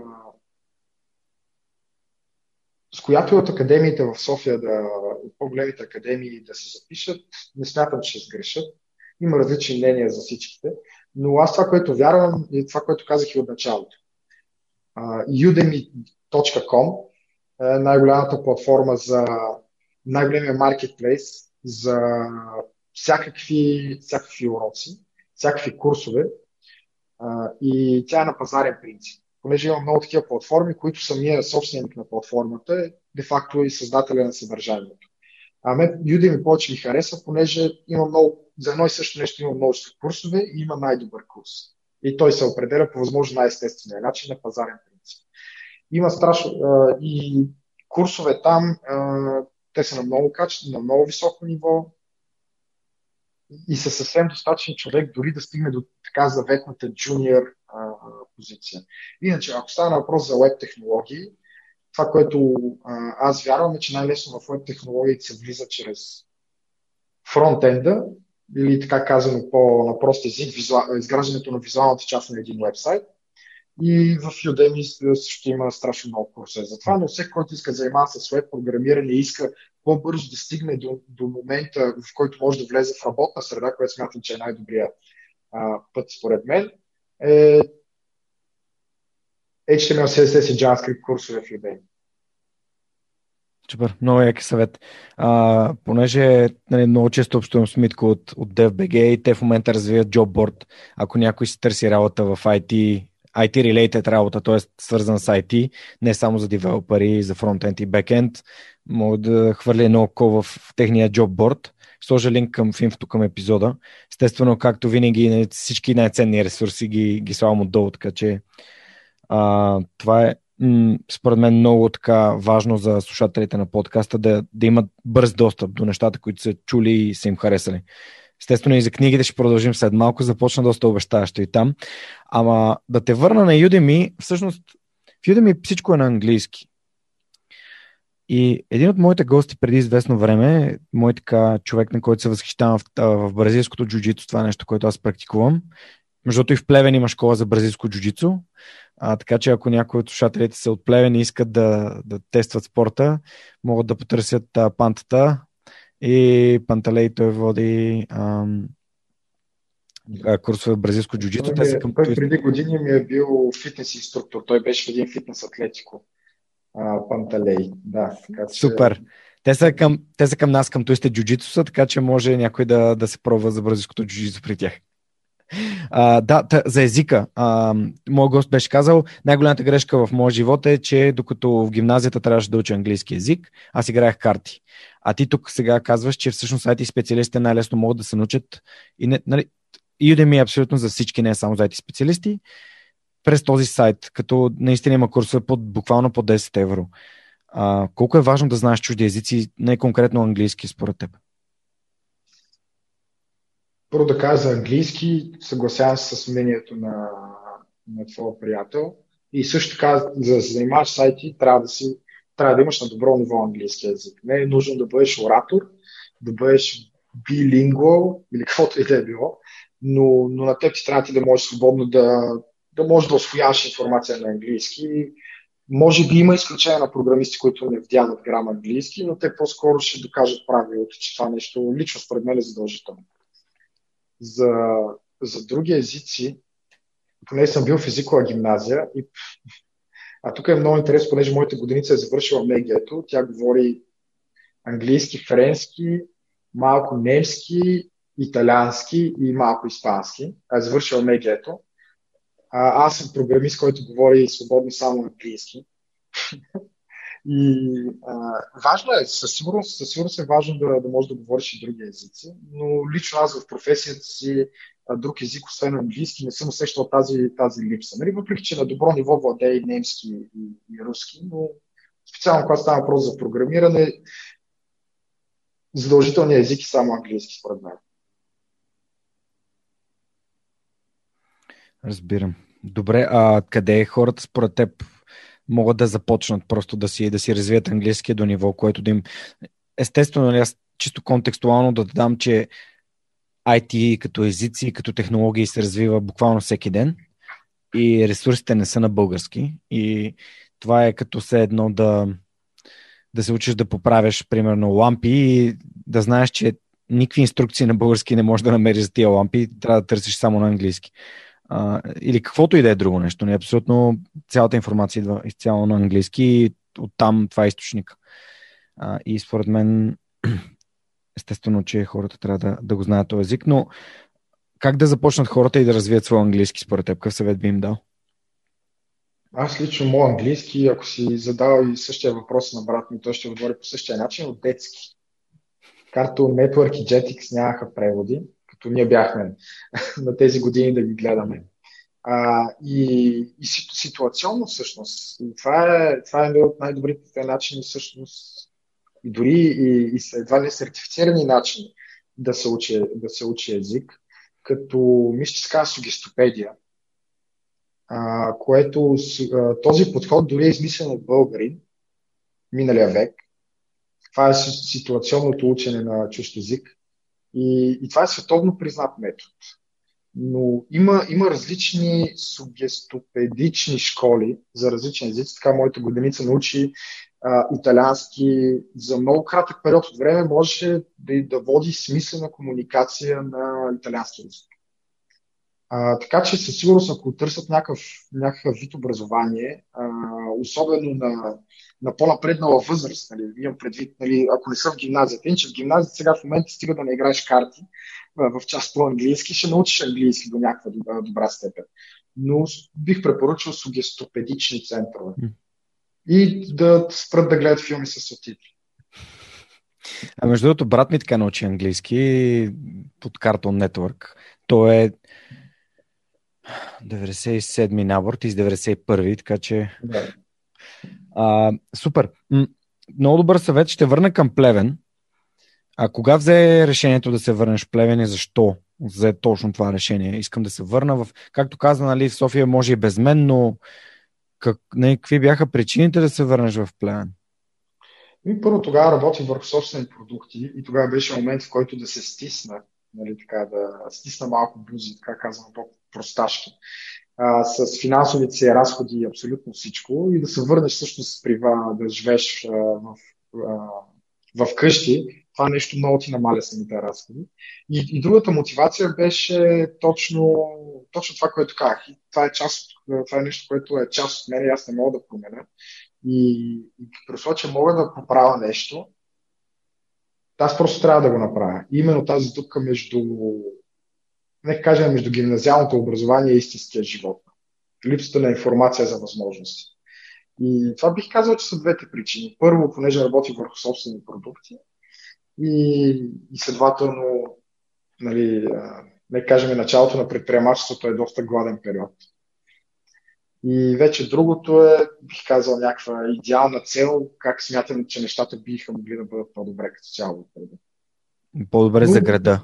с която от академиите в София, да, от по-големите академии да се запишат, не смятам, че сгрешат. Има различни мнения за всичките, но аз това, което вярвам и това, което казах и от началото. Udemy.com е най-голямата платформа за най-големия маркетплейс за всякакви, всякакви уроци, всякакви курсове uh, и тя е на пазарен принцип понеже има много такива платформи, които самия собственик на платформата е де-факто и създателя на съдържанието. А мен Udemy повече ми харесва, понеже има много, за едно и също нещо има множество курсове и има най-добър курс. И той се определя по възможно най-естествения начин на пазарен принцип. Има страшно а, и курсове там, а, те са на много качество, на много високо ниво и са съвсем достатъчен човек дори да стигне до така заветната джуниор позиция. Иначе, ако става въпрос за веб технологии, това, което а, аз вярвам е, че най-лесно в веб технологиите се влиза чрез фронтенда или така казано по, на прост език, визуал, изграждането на визуалната част на един вебсайт. И в Udemy също има страшно много курсове. Затова, но всеки, който иска да занимава с веб програмиране и иска по-бързо да стигне до, до момента, в който може да влезе в работна среда, което смятам, че е най-добрият път според мен, е HTML, CSS и JavaScript курсове в Udemy. Супер, много яки съвет. А, понеже нали, много често общувам с Митко от, от DFBG и те в момента развиват JobBoard. Ако някой си търси работа в IT, IT-related работа, т.е. свързан с IT, не само за девелопери, за фронтенд и бекенд, мога да хвърля едно око в техния JobBoard. Сложа линк към в към епизода. Естествено, както винаги, всички най-ценни ресурси ги, ги слагам отдолу, така че а, това е според мен много така важно за слушателите на подкаста да, да имат бърз достъп до нещата, които са чули и са им харесали. Естествено и за книгите ще продължим след малко, започна доста обещаващо и там. Ама да те върна на Udemy, всъщност в Udemy всичко е на английски. И един от моите гости преди известно време, мой така човек, на който се възхищавам в, в бразилското джуджито, това е нещо, което аз практикувам. Между и в Плевен има школа за бразилско джуджицу. А, така че ако някои от слушателите са от Плевен и искат да, да тестват спорта, могат да потърсят а, пантата и Панталей той води ам, курсове бразилско джуджито. Той, е, към... той преди години ми е бил фитнес инструктор. Той беше в един фитнес атлетико. А, Панталей, да. Така, че... Супер. Те са, към, те са към нас, към той сте джуджитсуса, така че може някой да, да се пробва за бразилското джуджитсу при тях. А, да, тъ, за езика. А, моят гост беше казал, най-голямата грешка в моя живот е, че докато в гимназията трябваше да уча английски язик, аз играех карти. А ти тук сега казваш, че всъщност IT специалистите най-лесно могат да се научат и не, нали, Udemy е абсолютно за всички, не е само за IT специалисти, през този сайт, като наистина има курсове под, буквално по 10 евро. А, колко е важно да знаеш чужди езици, не конкретно английски според теб? Първо да кажа за английски, съгласявам се с мнението на, на твоя приятел. И също така, за да се занимаваш с IT, трябва да, си, трябва да имаш на добро ниво английски язик. Не е нужно да бъдеш оратор, да бъдеш билингвал или каквото и да е било, но, но на теб ти трябва ти да можеш свободно да, да можеш да освояваш информация на английски. Може би има изключение на програмисти, които не вдягат грам английски, но те по-скоро ще докажат правилото, че това нещо лично според мен е задължително за, за други езици, поне съм бил в езикова гимназия, и, а тук е много интересно, понеже моята годиница е завършила Мегието, тя говори английски, френски, малко немски, италиански и малко испански. Аз е завършила Мегието. А, аз съм програмист, който говори свободно само английски. И а, важно е, със сигурност, със сигурност е важно да, да можеш да говориш и други езици, но лично аз в професията си друг език, освен английски, не съм усещал тази, тази липса. Нали? Въпреки, че на добро ниво владее и немски и, и руски, но специално когато става въпрос за програмиране, задължителният език е само английски, според мен. Разбирам. Добре, а къде хората според теб могат да започнат просто да си, да си развият английския до ниво, което да им... Естествено, нали, аз чисто контекстуално да дадам, че IT като езици, като технологии се развива буквално всеки ден и ресурсите не са на български и това е като все едно да, да се учиш да поправяш, примерно, лампи и да знаеш, че никакви инструкции на български не можеш да намериш за тия лампи, трябва да търсиш само на английски. А, или каквото и да е друго нещо. Не, абсолютно цялата информация идва изцяло на английски и оттам това е източник. А, и според мен, естествено, че хората трябва да, да го знаят този език, но как да започнат хората и да развият своя английски според теб? Какъв съвет би им дал? Аз лично моят английски, ако си задал и същия въпрос на брат ми, той ще отговори по същия начин, от детски. Карто Network и Jetix нямаха преводи, като ние бяхме на тези години да ги гледаме. А, и, и ситуационно всъщност. И това е, това е от най-добрите начини всъщност и дори и, и едва не сертифицирани начини да се учи, да се учи език, като мисля, че сугестопедия, а, което а, този подход дори е измислен от българин миналия век. Това е ситуационното учене на чужд език. И, и това е световно признат метод. Но има, има различни сугестопедични школи за различни езици. Така моята годиница научи а, италиански за много кратък период от време можеше да, да води смислена комуникация на италиански език. А, така че със сигурност, ако търсят някакъв, някакъв вид образование, а, особено на, на по-напреднала възраст, нали, имам предвид, нали, ако не съм в гимназията, иначе в гимназията сега в момента стига да не играеш карти в част по-английски, ще научиш английски до някаква добра, добра степен. Но бих препоръчал сугестопедични центрове. И да спрат да гледат филми с субтитри. А между другото, брат ми така научи английски под Cartoon Network. Той е 97-ми набор, ти с 91-ви, така че... Да. А, супер. Много добър съвет. Ще върна към Плевен. А кога взе решението да се върнеш в Плевен и защо взе точно това решение? Искам да се върна в... Както каза, нали, в София може и без мен, но как, не, какви бяха причините да се върнеш в Плевен? И първо тогава работих върху собствени продукти и тогава беше момент, в който да се стисна, нали, така, да стисна малко бузи, така казвам по-просташки, а, с финансовите си разходи и абсолютно всичко и да се върнеш всъщност при да живееш а, в, а, в къщи. Това нещо много ти намаля самите разходи. И, и другата мотивация беше точно, точно това, което казах. И това е част това е нещо, което е част от мен и аз не мога да променя. И, и при че мога да поправя нещо, аз просто трябва да го направя. И именно тази дупка между, не кажем, между гимназиалното образование и истинския живот. Липсата на информация за възможности. И това бих казал, че са двете причини. Първо, понеже работи върху собствени продукти и, и следователно, нали, не кажем, началото на предприемачеството е доста гладен период. И вече другото е, бих казал, някаква идеална цел, как смятам, че нещата биха могли да бъдат по-добре като цяло. По-добре за града.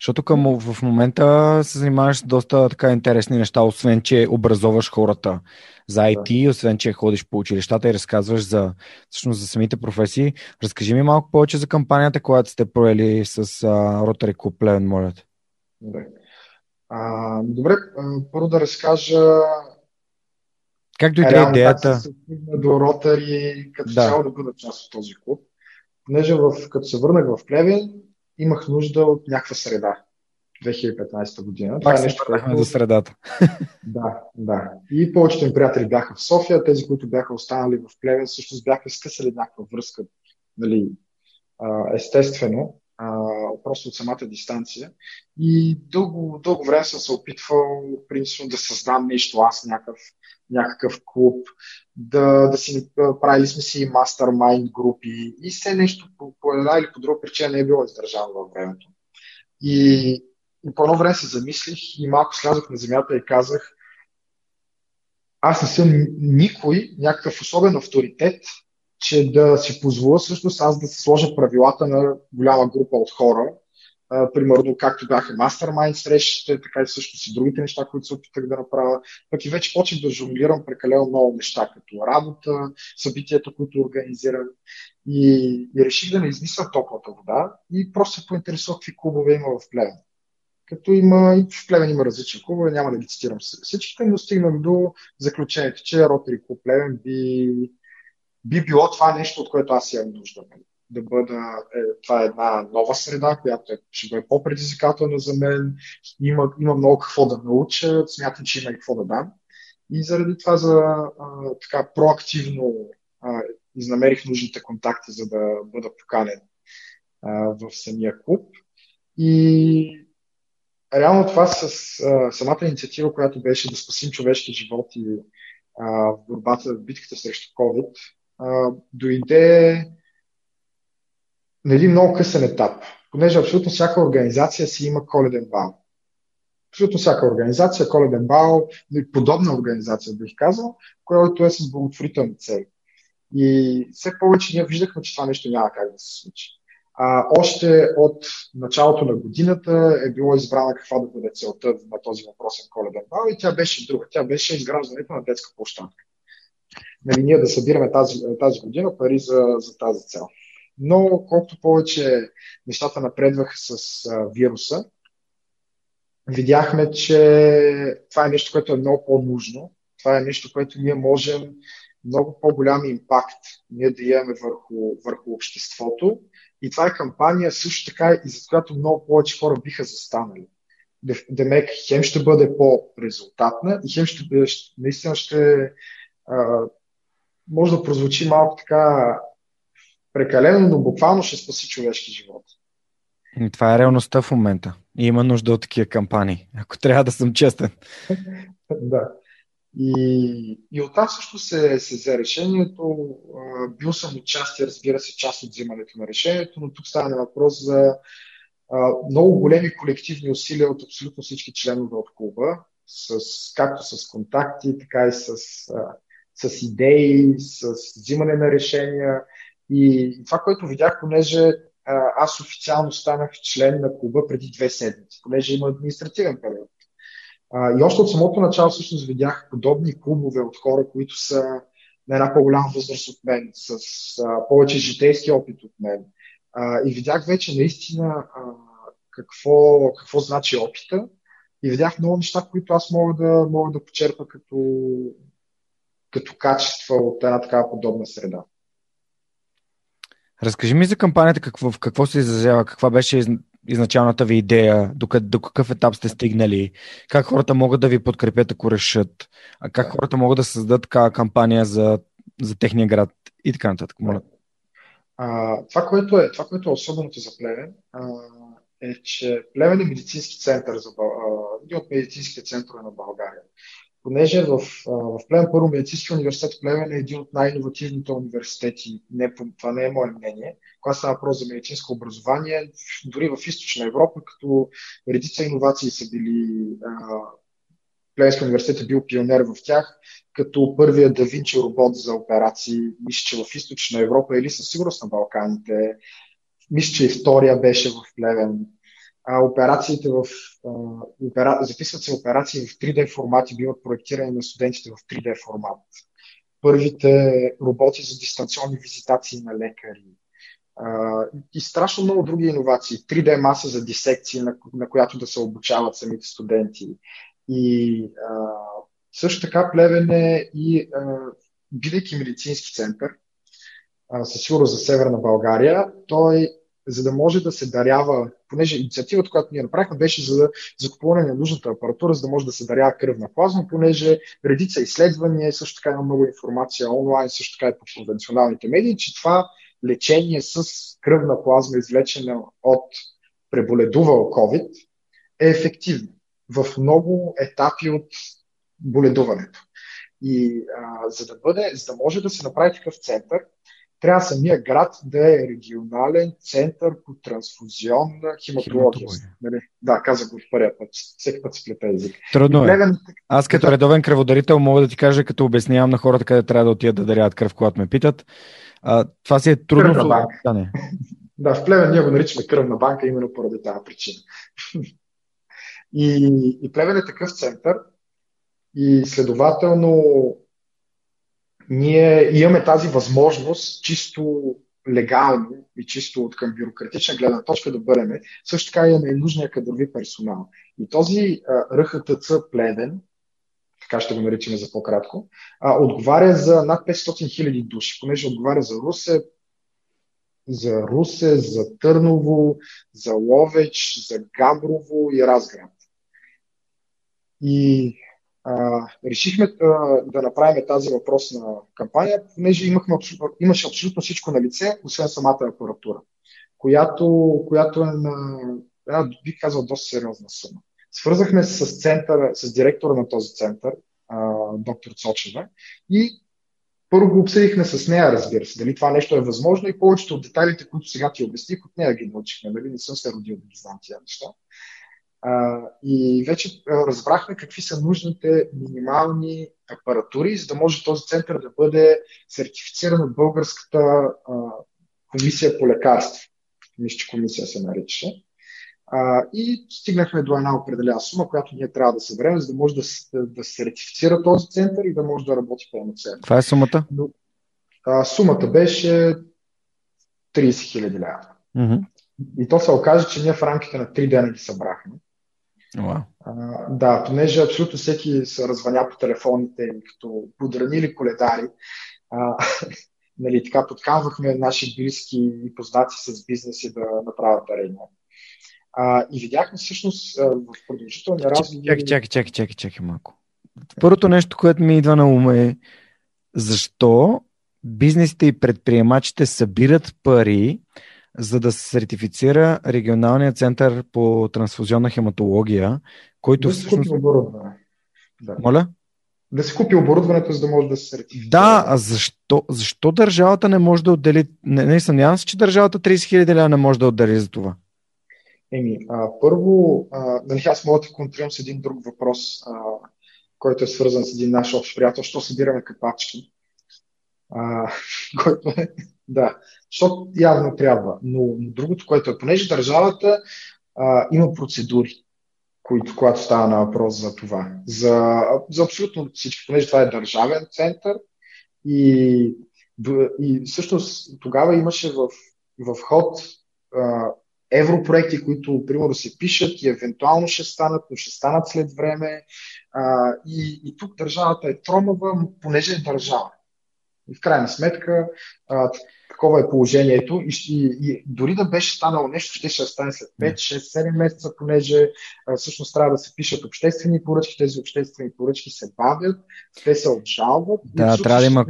Защото към, в момента се занимаваш с доста така интересни неща, освен че образоваш хората за IT, да. освен че ходиш по училищата и разказваш за, всъщност, за самите професии. Разкажи ми малко повече за кампанията, която сте провели с uh, Rotary Club Плевен, моля. Добре. А, добре, първо да разкажа как дойде идеята? Се до Ротари, като да. цяло да бъда част от този клуб. Понеже в, като се върнах в Плевен, имах нужда от някаква среда. 2015 година. Пак това е нещо, което... за средата. Да, да. И повечето им приятели бяха в София, тези, които бяха останали в Плевен, всъщност бяха скъсали някаква връзка, нали, естествено, просто от самата дистанция. И дълго, дълго време съм се опитвал, принципно, да създам нещо аз, някакъв, някакъв клуб, да, да си правили сме си мастермайнд групи и все нещо по, по една или по друга причина не е било издържано във времето. И И по едно време се замислих и малко слязах на земята и казах, аз не съм никой, някакъв особен авторитет, че да си позволя всъщност аз да се сложа правилата на голяма група от хора. А, примерно, както бяха мастермайн срещите, така и също си другите неща, които се опитах да направя. Пък и вече почнах да жонглирам прекалено много неща, като работа, събитията, които организирам. И, и реших да не изнисвам топлата вода и просто се поинтересувах какви клубове има в Плевен като има и в Плевен има различни клубове, няма да ги цитирам всичките, но стигнах до заключението, че Ротари клуб Плевен би, би било това нещо, от което аз имам нужда. Да бъда, е, това е една нова среда, която е, ще бъде по-предизвикателна за мен, има, има много какво да науча, смятам, че има и какво да дам. И заради това за а, така проактивно а, изнамерих нужните контакти, за да бъда поканен в самия клуб. И реално това с а, самата инициатива, която беше да спасим човешки животи а, в борбата, в битката срещу COVID, а, дойде на един много късен етап, понеже абсолютно всяка организация си има коледен бал. Абсолютно всяка организация, коледен бал, подобна организация бих казал, която е с благотворителни цели. И все повече ние виждахме, че това нещо няма как да се случи. А, още от началото на годината е било избрана каква да бъде целта на този въпросен коледен бал и тя беше друга. Тя беше изграждането на детска площадка. Нали, ние да събираме тази, тази година пари за, за тази цел. Но колкото повече нещата напредваха с а, вируса, видяхме, че това е нещо, което е много по-нужно. Това е нещо, което ние можем много по-голям импакт ние да имаме върху, върху обществото и това е кампания също така и за която много повече хора биха застанали. Демек, хем ще бъде по-резултатна и хем ще наистина ще може да прозвучи малко така прекалено, но буквално ще спаси човешки живот. И това е реалността в момента. И има нужда от такива кампании, ако трябва да съм честен. да. И, и оттам също се, се взе решението. Бил съм участие, разбира се, част от взимането на решението, но тук става въпрос за много големи колективни усилия от абсолютно всички членове от клуба, с, както с контакти, така и с, с идеи, с взимане на решения. И това, което видях, понеже аз официално станах член на клуба преди две седмици, понеже има административен период. И още от самото начало всъщност видях подобни клубове от хора, които са на една по-голяма възраст от мен, с повече житейски опит от мен. И видях вече наистина какво, какво значи опита и видях много неща, които аз мога да, мога да почерпа като, като качества от една такава подобна среда. Разкажи ми за кампанията, какво, в какво се изразява, каква беше изначалната ви идея, до, до какъв етап сте стигнали, как хората могат да ви подкрепят, ако решат, а как хората могат да създадат такава кампания за, за техния град и така нататък. Моля. А, това, което е, това, което е особеното за Плевен, а, е, че Плевен е медицински център за, един от медицинските центрове на България понеже в, в Плевен, първо медицински университет Плевен е един от най-инновативните университети. Не, това не е мое мнение. Когато става въпрос за медицинско образование, дори в източна Европа, като редица иновации са били Плевенски университет е бил пионер в тях, като първия да Винчи робот за операции, мисля, че в източна Европа или със сигурност на Балканите. Мисля, че и втория беше в Плевен а, операциите в, а, опера... записват се операции в 3D формат и биват проектирани на студентите в 3D формат. Първите роботи за дистанционни визитации на лекари. А, и страшно много други иновации. 3D маса за дисекции, на, на която да се обучават самите студенти. И а, също така Плевен е и, а, бидейки медицински център, със сигурност за Северна България, той за да може да се дарява, понеже инициативата, която ние направихме, беше за закупуване на нужната апаратура, за да може да се дарява кръвна плазма, понеже редица изследвания, също така има много информация онлайн, също така и по конвенционалните медии, че това лечение с кръвна плазма, извлечена от преболедувал COVID, е ефективно в много етапи от боледуването. И а, за да бъде, за да може да се направи такъв център, трябва самия град да е регионален център по трансфузионна хематология. Нали? Да, казах го в първия път. Всеки път сплета език. Трудно е. Аз като редовен кръводарител мога да ти кажа, като обяснявам на хората къде трябва да отидат да даряват кръв, когато ме питат. А, това си е трудно. Кръвна банка. Да, не. да, в Плевен ние го наричаме кръвна банка именно поради тази причина. и, и Плевен е такъв център и следователно ние имаме тази възможност чисто легално и чисто от към бюрократична гледна точка да бъдем. Също така имаме и нужния кадрови персонал. И този РХТЦ Плевен, така ще го наричаме за по-кратко, а, отговаря за над 500 хиляди души, понеже отговаря за Русе, за Русе, за Търново, за Ловеч, за Габрово и Разград. И а, решихме а, да направим тази въпросна кампания, понеже имахме, имаше абсолютно всичко на лице, освен самата апаратура, която, която е на една, бих казал, доста сериозна сума. Свързахме се с, център, с директора на този център, а, доктор Цочева, и първо го обсъдихме с нея, разбира се, дали това нещо е възможно и повечето от детайлите, които сега ти обясних, от нея ги научихме, нали? не съм се родил да ги знам тия неща. А, и вече разбрахме какви са нужните минимални апаратури, за да може този център да бъде сертифициран от българската а, комисия по лекарства. Мисля, че комисия се нарича. А, и стигнахме до една определена сума, която ние трябва да съберем, за да може да, да, сертифицира този център и да може да работи пълноценно. Това е сумата? Но, а, сумата беше 30 хиляди лева. Mm-hmm. И то се окаже, че ние в рамките на 3 дена ги събрахме. Wow. А, да, понеже абсолютно всеки се развъня по телефоните, като подранили коледари. А, нали, така подканвахме наши близки и познати с бизнеси да направят дарения. А, и видяхме всъщност в продължителния разговор. Чакай, чакай, чакай, чакай, чакай малко. Първото нещо, което ми идва на ум е защо бизнесите и предприемачите събират пари, за да се сертифицира регионалния център по трансфузионна хематология, който да всъщност... Купи оборудване. Да. Моля? Да се купи оборудването, за да може да се сертифицира. Да, а защо, защо държавата не може да отдели... Не, не съмнявам се, че държавата 30 хиляди не може да отдели за това. Еми, а, първо, а, нали, аз мога да контрирам с един друг въпрос, а, който е свързан с един наш общ приятел, що събираме капачки. А, който е, да, защото явно трябва. Но, другото, което е, понеже държавата а, има процедури, които, когато става на въпрос за това, за, за абсолютно всички, понеже това е държавен център и, и всъщност тогава имаше в, в ход а, европроекти, които, примерно, се пишат и евентуално ще станат, но ще станат след време. А, и, и тук държавата е тромава, понеже е държава. И в крайна сметка, а, такова е положението и, и, и дори да беше станало нещо, ще ще стане след 5, 6, 7 месеца, понеже а, всъщност трябва да се пишат обществени поръчки, тези обществени поръчки се бавят, те се обжалват. Да, трябва да има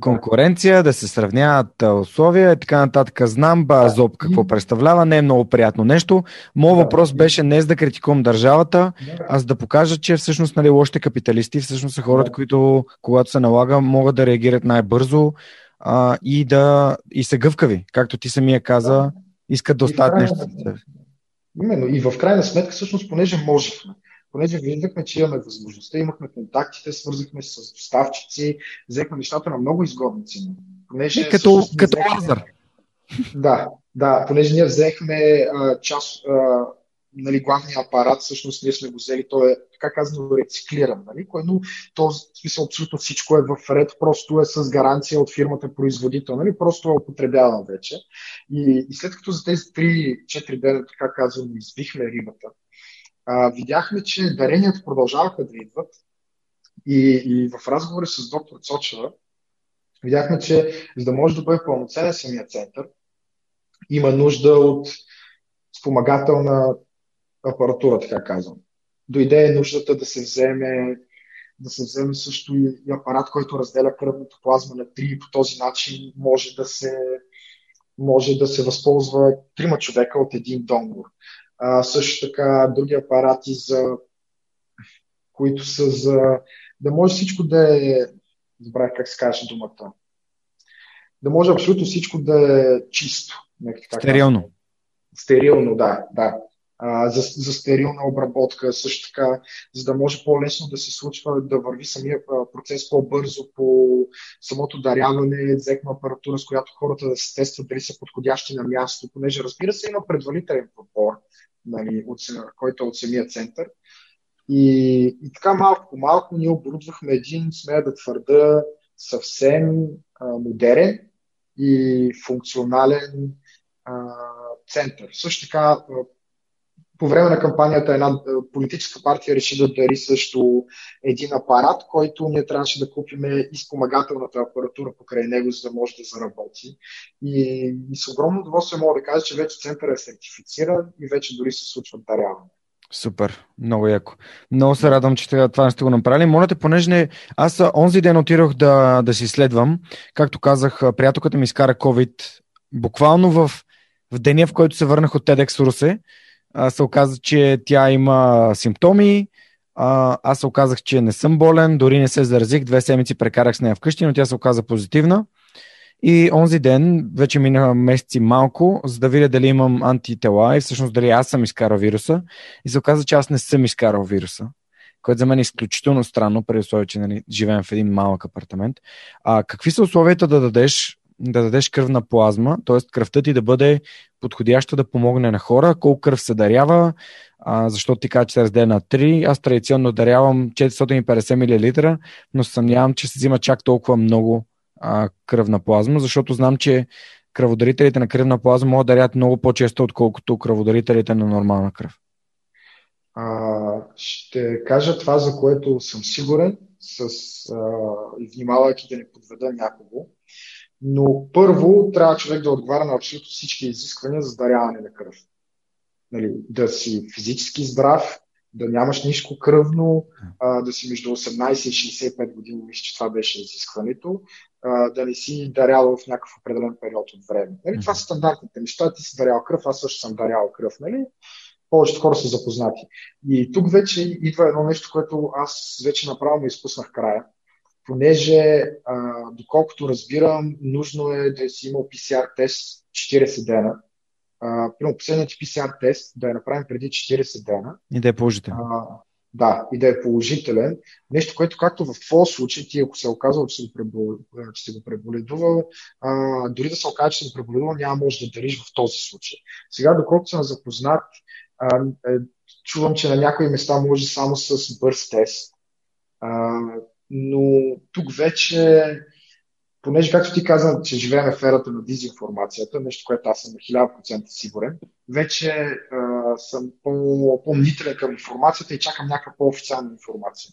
конкуренция, да се сравняват условия и така нататък. Знам Базоп какво представлява, не е много приятно нещо. Моят да, въпрос беше не за да критикувам държавата, да. а за да покажа, че всъщност нали, лошите капиталисти всъщност са хората, да. които когато се налага, могат да реагират най-бързо, а, и да и са гъвкави, както ти самия каза, искат да остават нещо. Именно. И в крайна сметка, всъщност, понеже можехме, понеже виждахме, че имаме възможността, имахме контактите, свързахме се с доставчици, взехме нещата на много изгодни цени. Понеже, и като, като взехме... Лазар. Да, да, понеже ние взехме а, част, а, нали, главния апарат, всъщност ние сме го взели, той е, така казано, рециклиран, нали, но то, в смисъл, абсолютно всичко е в ред, просто е с гаранция от фирмата производител, нали, просто е употребяван вече. И, и след като за тези 3-4 дена, така казвам, избихме рибата, а, видяхме, че даренията продължаваха да идват и, и в разговори с доктор Цочева видяхме, че за да може да бъде пълноценен самия център, има нужда от спомагателна апаратура, така казвам. Дойде нуждата да се вземе да се вземе също и, и апарат, който разделя кръвната плазма на три и по този начин може да се може да се възползва трима човека от един донор. А, също така други апарати, за, които са за да може всичко да е, забравя как се каже думата, да може абсолютно всичко да е чисто. Стерилно. Стерилно, да, да. А, за, за стерилна обработка, също така, за да може по-лесно да се случва, да върви самия процес по-бързо по самото даряване, взехме апаратура, с която хората да се тестват дали са подходящи на място, понеже разбира се има предварителен подбор, нали, от, който е от самия център. И, и така малко по малко ние оборудвахме един, смея да твърда, съвсем а, модерен и функционален а, център. Също така, по време на кампанията една политическа партия реши да дари също един апарат, който ние трябваше да купиме и спомагателната апаратура покрай него, за да може да заработи. И, и с огромно удоволствие мога да кажа, че вече центъра е сертифициран и вече дори се случват даряване. Супер, много яко. Много се радвам, че това не сте го направили. Моля те, понеже не... аз онзи ден отирах да, да си следвам. Както казах, приятелката ми изкара COVID буквално в, в деня, в който се върнах от TEDx Русе. Се оказа, че тя има симптоми. А, аз се оказах, че не съм болен, дори не се заразих. Две седмици прекарах с нея вкъщи, но тя се оказа позитивна. И онзи ден, вече минаха месеци малко, за да видя дали имам антитела и всъщност дали аз съм изкарал вируса. И се оказа, че аз не съм изкарал вируса което за мен е изключително странно, при условие, че нали, живеем в един малък апартамент. А, какви са условията да дадеш, да дадеш кръвна плазма, т.е. кръвта ти да бъде подходяща да помогне на хора, колко кръв се дарява, а, защото ти кажа, че се разделя на 3. Аз традиционно дарявам 450 мл, но съмнявам, че се взима чак толкова много а, кръвна плазма, защото знам, че кръводарителите на кръвна плазма могат да дарят много по-често, отколкото кръводарителите на нормална кръв. А, ще кажа това, за което съм сигурен, с, а, внимавайки да не подведа някого. Но първо трябва човек да отговаря на абсолютно всички изисквания за даряване на кръв. Нали, да си физически здрав, да нямаш нищо кръвно, а, да си между 18 и 65 години, мисля, че това беше изискването, а, да не си дарял в някакъв определен период от време. Нали, това са стандартните неща. Ти си дарял кръв, аз също съм дарял кръв. Нали? Повечето хора са запознати. И тук вече идва едно нещо, което аз вече направо ми изпуснах края. Понеже, а, доколкото разбирам, нужно е да си имал PCR тест 40 дена примерно последният PCR тест да я направим преди 40 дена. И да е положителен. А, да, и да е положителен. Нещо, което както в твоя случай, ти ако се е оказал, че си го, пребол... че си го преболедувал, а, дори да се окаже, че си го преболедувал, няма може да дариш в този случай. Сега, доколкото съм запознат, а, е, чувам, че на някои места може само с бърз тест. А, но тук вече понеже, както ти каза, че живеем в ерата на дезинформацията, нещо, което аз съм на 1000% сигурен, вече а, съм по-мнителен към информацията и чакам някаква по-официална информация.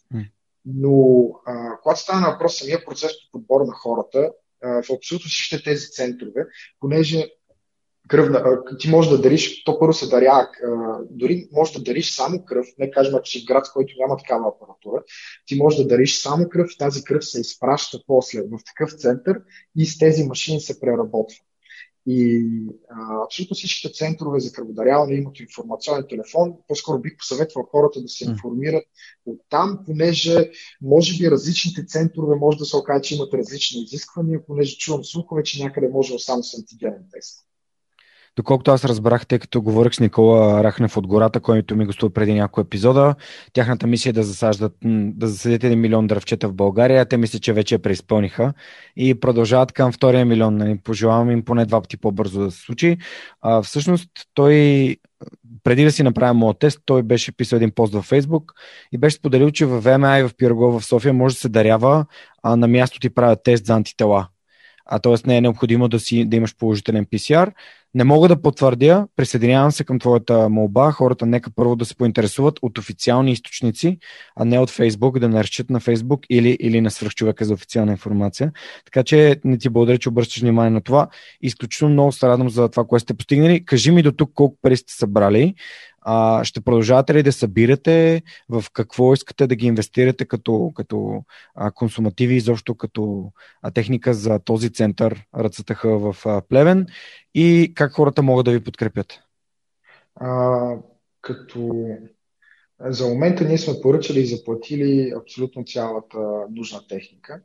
Но а, когато става на въпрос самия процес по подбор на хората, а, в абсолютно всичките тези центрове, понеже кръвна, ти можеш да дариш, то първо се даря, дори можеш да дариш само кръв, не кажем, ако си в град, в който няма такава апаратура, ти можеш да дариш само кръв тази кръв се изпраща после в такъв център и с тези машини се преработва. И а, абсолютно всичките центрове за кръводаряване имат информационен телефон. По-скоро бих посъветвал хората да се информират от там, понеже може би различните центрове може да се окаже, че имат различни изисквания, понеже чувам слухове, че някъде може само с антигенен тест. Доколкото аз разбрах, тъй като говорих с Никола Рахнев от гората, който ми гостува преди няколко епизода, тяхната мисия е да засаждат, да засадят 1 милион дръвчета в България. Те мисля, че вече я преизпълниха и продължават към втория милион. Нали, пожелавам им поне два пъти по-бързо да се случи. А, всъщност той преди да си направя моят тест, той беше писал един пост във Facebook и беше споделил, че в ВМА и в Пирогова в София може да се дарява, а на място ти правят тест за антитела а т.е. не е необходимо да, си, да имаш положителен PCR. Не мога да потвърдя, присъединявам се към твоята молба, хората нека първо да се поинтересуват от официални източници, а не от Фейсбук, да наречат на Фейсбук или, или на свръхчовека за официална информация. Така че не ти благодаря, че обръщаш внимание на това. Изключително много се радвам за това, което сте постигнали. Кажи ми до тук колко пари сте събрали а, ще продължавате ли да събирате? В какво искате да ги инвестирате като, като а, консумативи, изобщо като а, техника за този център РЦТХ в а, Плевен? И как хората могат да ви подкрепят? А, като за момента ние сме поръчали и заплатили абсолютно цялата нужна техника.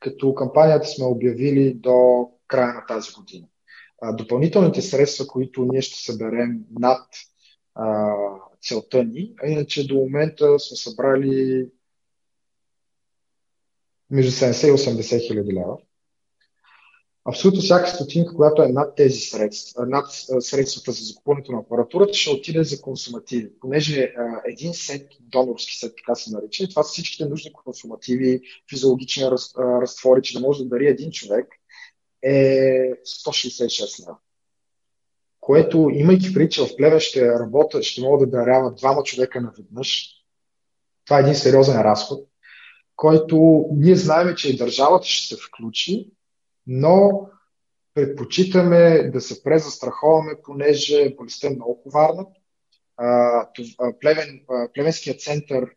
Като кампанията сме обявили до края на тази година. Допълнителните средства, които ние ще съберем над а, целта ни, а иначе до момента сме събрали между 70 и 80 хиляди лева. Абсолютно всяка стотинка, която е над тези средства, над средствата за закупването на апаратурата, ще отиде за консумативи. Понеже а, един сет, донорски сет, така се нарича, това са всичките нужни консумативи, физиологични раз, а, разтвори, че да може да дари един човек, е 166 лева. Което, имайки преди, че в Плевен ще работя, ще мога да дарява двама човека наведнъж, това е един сериозен разход, който ние знаем, че и държавата ще се включи, но предпочитаме да се презастраховаме, понеже болестта е много коварна. Плевен, Плевенският център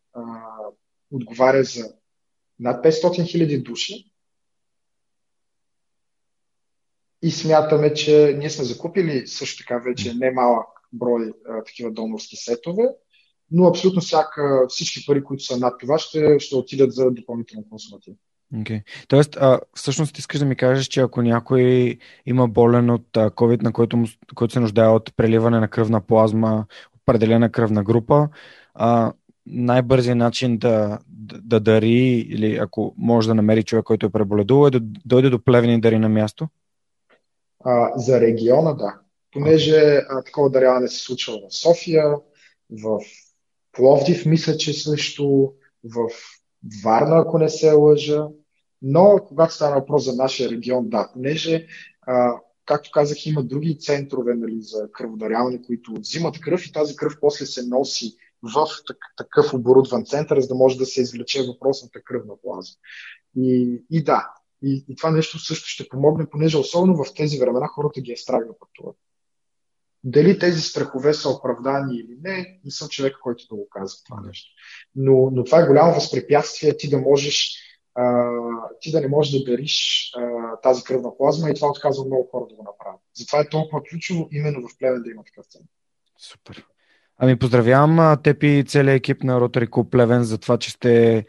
отговаря за над 500 хиляди души и смятаме, че ние сме закупили също така вече немалък брой а, такива донорски сетове, но абсолютно всяка, всички пари, които са над това, ще, ще отидат за допълнително консуматив. Okay. Тоест, а, всъщност искаш да ми кажеш, че ако някой има болен от COVID, на който, му, който се нуждае от преливане на кръвна плазма, определена кръвна група, а, най-бързият начин да, да, да дари, или ако може да намери човек, който е преболедувал, е да дойде до плевен и дари на място? А, за региона, да. Понеже а, такова даряване се случва в София, в Пловдив, мисля, че също, в Варна, ако не се лъжа, но когато става въпрос за нашия регион, да, понеже, а, както казах, има други центрове нали, за кръводаряване, които взимат кръв и тази кръв после се носи в такъв оборудван център, за да може да се извлече въпросната кръвна плазма. И, и да, и, и това нещо също ще помогне, понеже особено в тези времена хората ги е страх да пътуват. Дали тези страхове са оправдани или не, не съм човек, който да го казва това нещо. Но, но това е голямо възпрепятствие ти да можеш а, ти да не можеш да дариш а, тази кръвна плазма и това отказва много хора да го направят. Затова е толкова ключово именно в Плевен да има такъв център. Супер. Ами поздравявам теб и целият екип на Rotary Club Плевен за това, че сте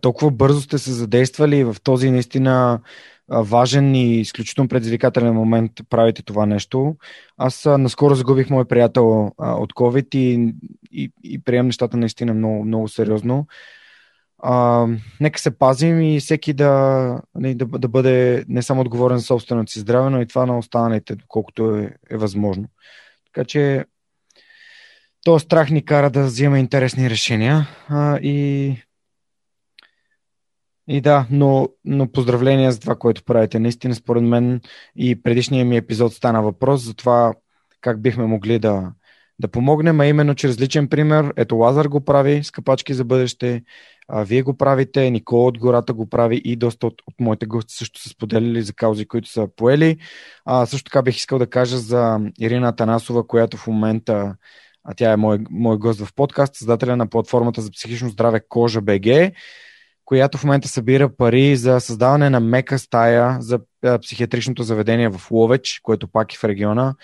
толкова бързо сте се задействали в този наистина важен и изключително предизвикателен момент правите това нещо. Аз наскоро загубих мой приятел от COVID и, и, и приемам нещата наистина много, много сериозно. А, нека се пазим и всеки да, нали, да, да бъде не само отговорен за собственото си здраве, но и това на останалите, доколкото е, е възможно. Така че този страх ни кара да взема интересни решения а, и и да, но, но поздравления за това, което правите. Наистина, според мен и предишния ми епизод стана въпрос за това как бихме могли да, да помогнем, а именно чрез личен пример. Ето Лазар го прави с капачки за бъдеще, а, вие го правите, Никола от гората го прави и доста от, от моите гости също са споделили за каузи, които са поели. А, също така бих искал да кажа за Ирина Танасова, която в момента а тя е мой, мой гост в подкаст, създателя на платформата за психично здраве Кожа БГ която в момента събира пари за създаване на мека стая за психиатричното заведение в Ловеч, което пак е в региона.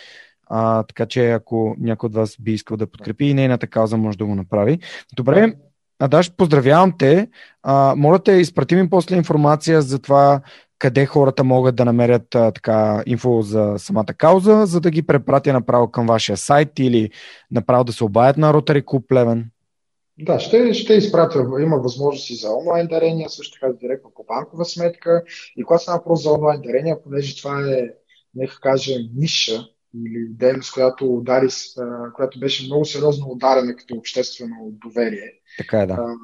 А, така че ако някой от вас би искал да подкрепи и нейната кауза, може да го направи. Добре, Адаш, поздравявам те. А, моля те, изпрати ми после информация за това къде хората могат да намерят а, така инфо за самата кауза, за да ги препратя направо към вашия сайт или направо да се обаят на Rotary Club Плевен. Да, ще, ще изпратя. Има възможности за онлайн дарения, също така директно по банкова сметка. И когато става въпрос за онлайн дарения, понеже това е, нека кажем, ниша или дейност, която, удари, която беше много сериозно ударена като обществено доверие. Така е, да. А,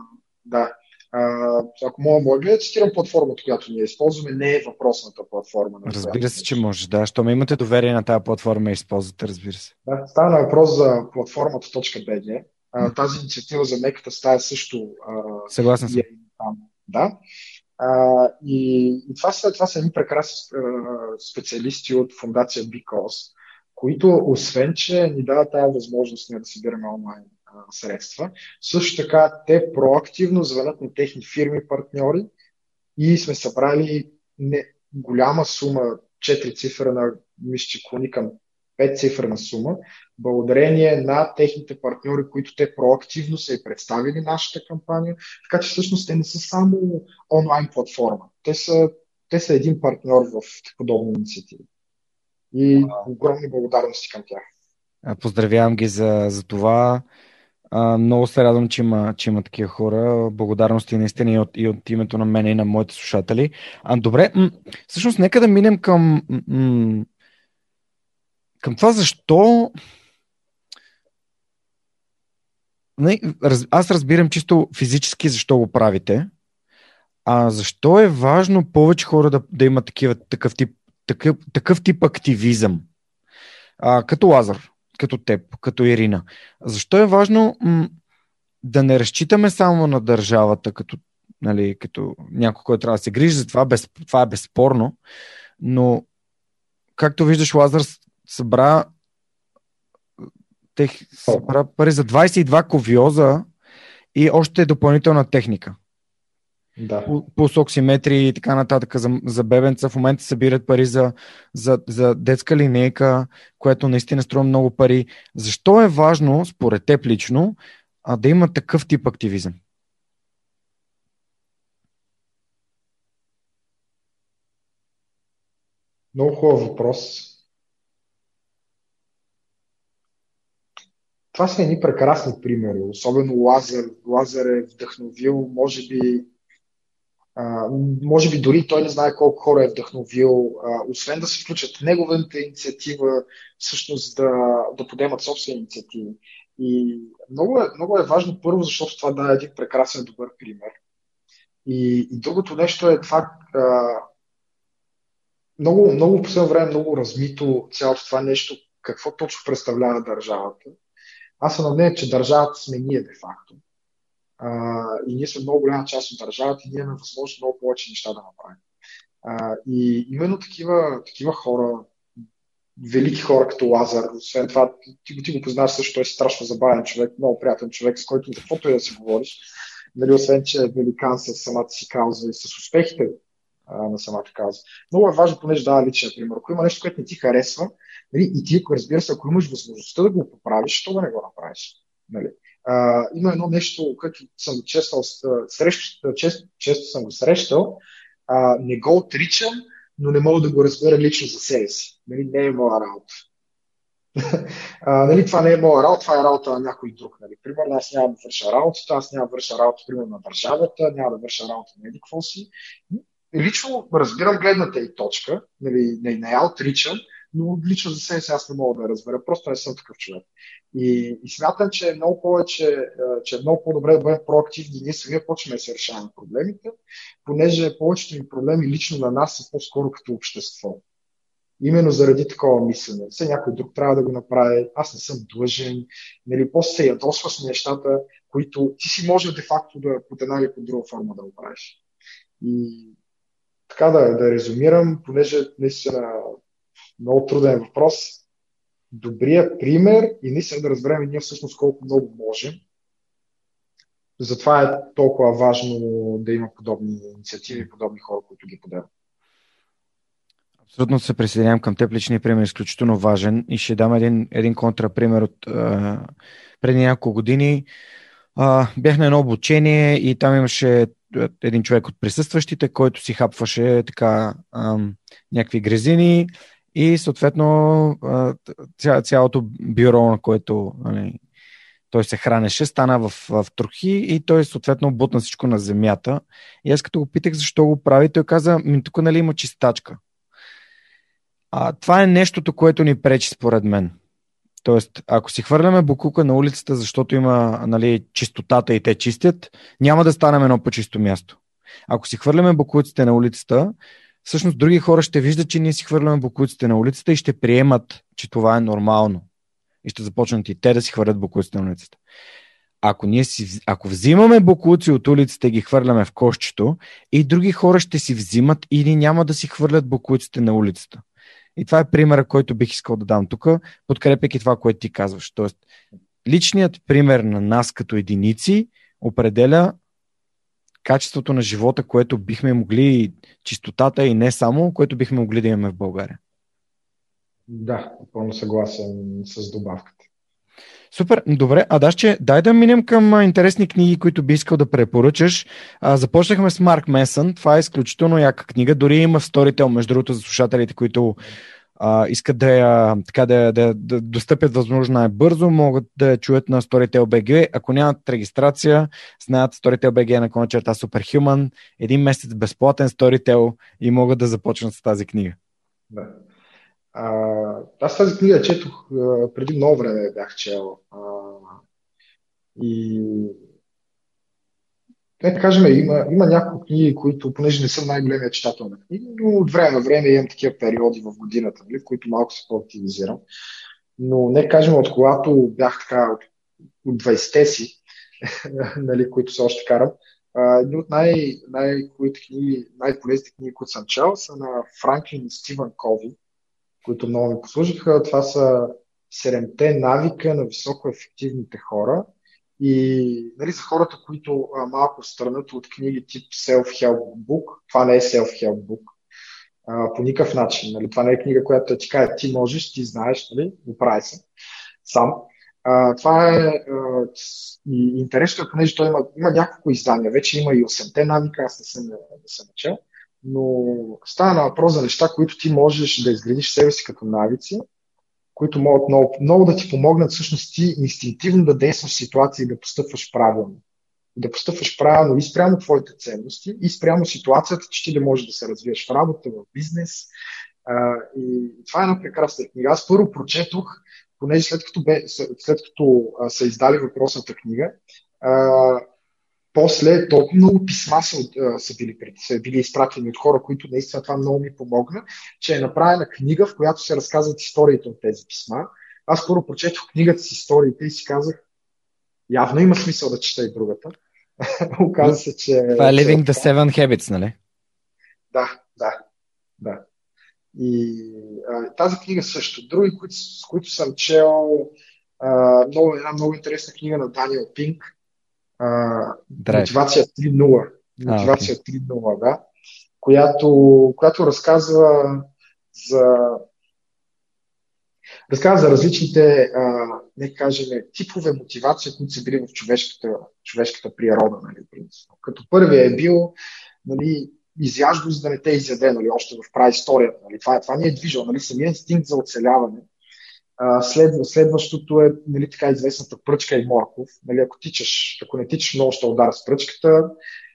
да. А, ако мога, мога да цитирам платформата, която ние използваме, не е въпросната платформа. На разбира се, че може, да. Щом имате доверие на тази платформа и използвате, разбира се. Да, става въпрос за платформата.bg, а, тази инициатива за меката стая също. А, Съгласен съм. Е, да. А, и, и това, са, това са едни прекрасни специалисти от фундация Because, които, освен, че ни дават тази възможност да събираме онлайн средства, също така те проактивно звънят на техни фирми, партньори и сме събрали не, голяма сума, 4 цифра на мисля, клони към 5 цифрена сума, благодарение на техните партньори, които те проактивно са и представили нашата кампания. Така че всъщност те не са само онлайн платформа. Те са те са един партньор в подобни инициативи. И огромни благодарности към тях. Поздравявам ги за, за това. Много се радвам, че има, че има такива хора. Благодарности наистина и от, и от името на мен и на моите слушатели. А, добре, м- всъщност нека да минем към, м- към това защо аз разбирам чисто физически защо го правите, а защо е важно повече хора да, да имат такъв, тип, такъв, такъв тип активизъм? А, като Лазар, като теб, като Ирина. Защо е важно м- да не разчитаме само на държавата, като, нали, като някой, който трябва да се грижи за това, без, това е безспорно, но както виждаш, Лазар събра тех, събра пари за 22 ковиоза и още допълнителна техника. Да. Пулс оксиметри и така нататък за, за бебенца. В момента събират пари за, за, за детска линейка, което наистина струва много пари. Защо е важно, според теб лично, а, да има такъв тип активизъм? Много хубав въпрос. Това са едни прекрасни примери. Особено Лазар. Лазар е вдъхновил, може би, може би дори той не знае колко хора е вдъхновил, освен да се включат в неговата инициатива, всъщност да, да подемат собствени инициативи. И много е, много е важно първо, защото това да е един прекрасен, добър пример. И, и другото нещо е това, много, много последно време много размито цялото това нещо, какво точно представлява държавата. Аз съм на мнение, че държавата сме ние де-факто. А, и ние сме много голяма част от държавата и ние имаме възможност много повече неща да направим. А, и именно такива, такива хора, велики хора като Лазар, освен това, ти, ти го познаваш също, той е страшно забавен човек, много приятен човек, с който каквото и да си говориш, нали, освен, че е великан с самата си кауза и с успехите а, на самата кауза. Много е важно, понеже дава личен пример. Ако има нещо, което не ти харесва, нали, и ти, разбира се, ако имаш възможността да го поправиш, що да не го направиш? Нали? А, има едно нещо, което съм често, срещ, често, често съм го срещал, а, не го отричам, но не мога да го разбера лично за себе си. Нали, не е моя работа. а, нали, това не е моя работа, това е работа на някой друг. Нали. Примерно аз няма да върша работата, аз няма да върша работа, примерно на държавата, няма да върша работа на едикво си. Лично разбирам гледната и точка, нали, не, не я отричам, но лично за себе си аз не мога да разбера. Просто не съм такъв човек. И, и смятам, че е много повече, че е много по-добре да бъдем проактивни ние сега почваме да се решаваме проблемите, понеже повечето ни проблеми лично на нас са по-скоро като общество. Именно заради такова мислене. Все някой друг трябва да го направи, аз не съм длъжен, нали, после се ядосваш на нещата, които ти си може де-факто да под една или под друга форма да го правиш. И така да, да резюмирам, понеже наистина много труден въпрос. Добрия пример и наистина да разберем ние всъщност колко много можем. Затова е толкова важно да има подобни инициативи, подобни хора, които ги подават. Абсолютно се присъединявам към теб. Личният пример е изключително важен и ще дам един, един контрапример от а, преди няколко години. А, бях на едно обучение и там имаше един човек от присъстващите, който си хапваше така а, някакви грезини и съответно ця, цялото бюро, на което нали, той се хранеше, стана в, в трохи и той съответно бутна всичко на земята. И аз като го питах защо го прави, той каза, ми тук нали има чистачка. А, това е нещото, което ни пречи според мен. Тоест, ако си хвърляме букука на улицата, защото има нали, чистотата и те чистят, няма да станем едно по-чисто място. Ако си хвърляме букуците на улицата, всъщност други хора ще виждат, че ние си хвърляме букуците на улицата и ще приемат, че това е нормално. И ще започнат и те да си хвърлят букуците на улицата. Ако, ние си, ако взимаме букуци от улицата и ги хвърляме в кошчето, и други хора ще си взимат или няма да си хвърлят букуците на улицата. И това е примера, който бих искал да дам тук, подкрепяйки това, което ти казваш. Тоест, личният пример на нас като единици определя качеството на живота, което бихме могли, чистотата и не само, което бихме могли да имаме в България. Да, напълно съгласен с добавката. Супер, добре. А Дашче, дай да минем към интересни книги, които би искал да препоръчаш. А, започнахме с Марк Месън. Това е изключително яка книга. Дори има сторител, между другото, за слушателите, които искат да я, така, да, да, да достъпят възможно най-бързо, могат да я чуят на Storytel BG. Ако нямат регистрация, знаят Storytel BG на кона черта Superhuman, един месец безплатен Storytel и могат да започнат с тази книга. Да. А, аз тази книга четох преди много време бях чел. А, и не да кажем, има, има няколко книги, които, понеже не съм най-големия читател на книги, но от време на време имам такива периоди в годината, нали, в които малко се по-активизирам. Но не кажем, от когато бях така от, от 20-те си, нали, които се още карам, едни от най- най- книги, най-полезните книги, които съм чел, са на Франклин и Стивън Кови, които много ми послужиха. Това са седемте навика на високо ефективните хора. И нали, за хората, които а, малко странат от книги тип Self-Help Book, това не е Self-Help Book. А, по никакъв начин. Нали? Това не е книга, която ти каже, ти можеш, ти знаеш, нали? оправи се сам. А, това е а, интересно, понеже той има, има няколко издания. Вече има и 8-те навика, аз не съм, не съм начал но става на въпрос за неща, които ти можеш да изградиш себе си като навици, които могат много, много да ти помогнат всъщност ти инстинктивно да действаш в ситуация и да постъпваш правилно. Да постъпваш правилно и спрямо твоите ценности, и спрямо ситуацията, че ти да можеш да се развиеш в работа, в бизнес. И това е една прекрасна книга. Аз първо прочетох, понеже след като, бе, след като са издали въпросната книга, после толкова много писма са, са, били, са били изпратени от хора, които наистина това много ми помогна, че е направена книга, в която се разказват историите от тези писма. Аз първо прочетох книгата с историите и си казах, явно има смисъл да чета и другата. Оказва се, че... Това е Living the Seven Habits, нали? Да, да, да. И а, тази книга също. Други, които, с които съм чел, а, много, една много интересна книга на Даниел Пинк, мотивация 3.0. Мотивация okay. 3.0, да. Която, която разказва за разказва за различните, а, не кажем, типове мотивация, които са били в човешката, човешката природа. Нали, Като първия е бил нали, изяжда, за да не те изяде, нали, още в праисторията. Нали. Това, това ни е движил, нали, самия инстинкт за оцеляване След, следващото е нали, така известната пръчка и морков. Нали, ако, тичаш, ако не тичаш много, ще удара с пръчката.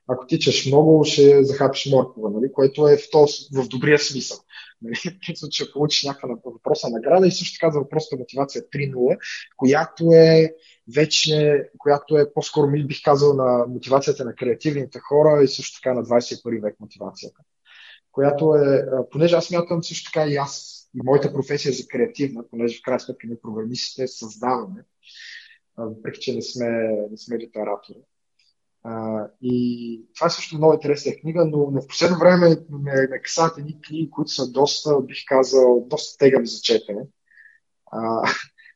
Ако тичаш много, ще захапиш моркова, нали, което е в, то, в добрия смисъл. Нали, че получиш някаква въпроса награда и също така за въпросата мотивация 3.0, която е вече, която е по-скоро ми бих казал на мотивацията на креативните хора и също така на 21 век мотивацията. Която е, понеже аз мятам също така и аз и моята професия за креативна, понеже в крайна сметка ние програмистите създаваме, въпреки че не сме, не сме литератори. И това е също много интересна книга, но, но в последно време ме, ме касаят едни книги, които са доста, бих казал, доста тегами за четене.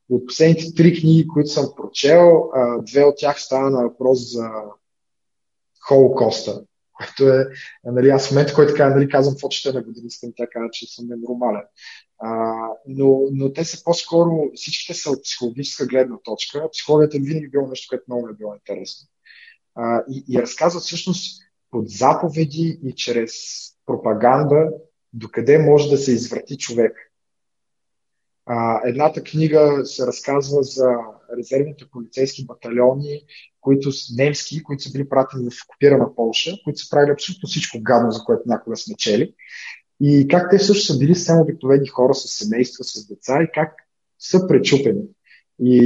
От последните три книги, които съм прочел, две от тях става на въпрос за Холокоста, което е, нали, аз в момента, който така, нали, казвам какво чета на годиницата, тя казва, че съм ненормален. А, но, но те са по-скоро, всичките са от психологическа гледна точка. Психологията винаги било нещо, което много е било интересно. А, и, и разказват всъщност под заповеди и чрез пропаганда докъде може да се извърти човек. А, едната книга се разказва за резервните полицейски батальони, които са немски, които са били пратени в окупирана Полша, които са правили абсолютно всичко гадно, за което някога сме чели. И как те също са били съвсем обикновени хора с семейства, с деца и как са пречупени. И,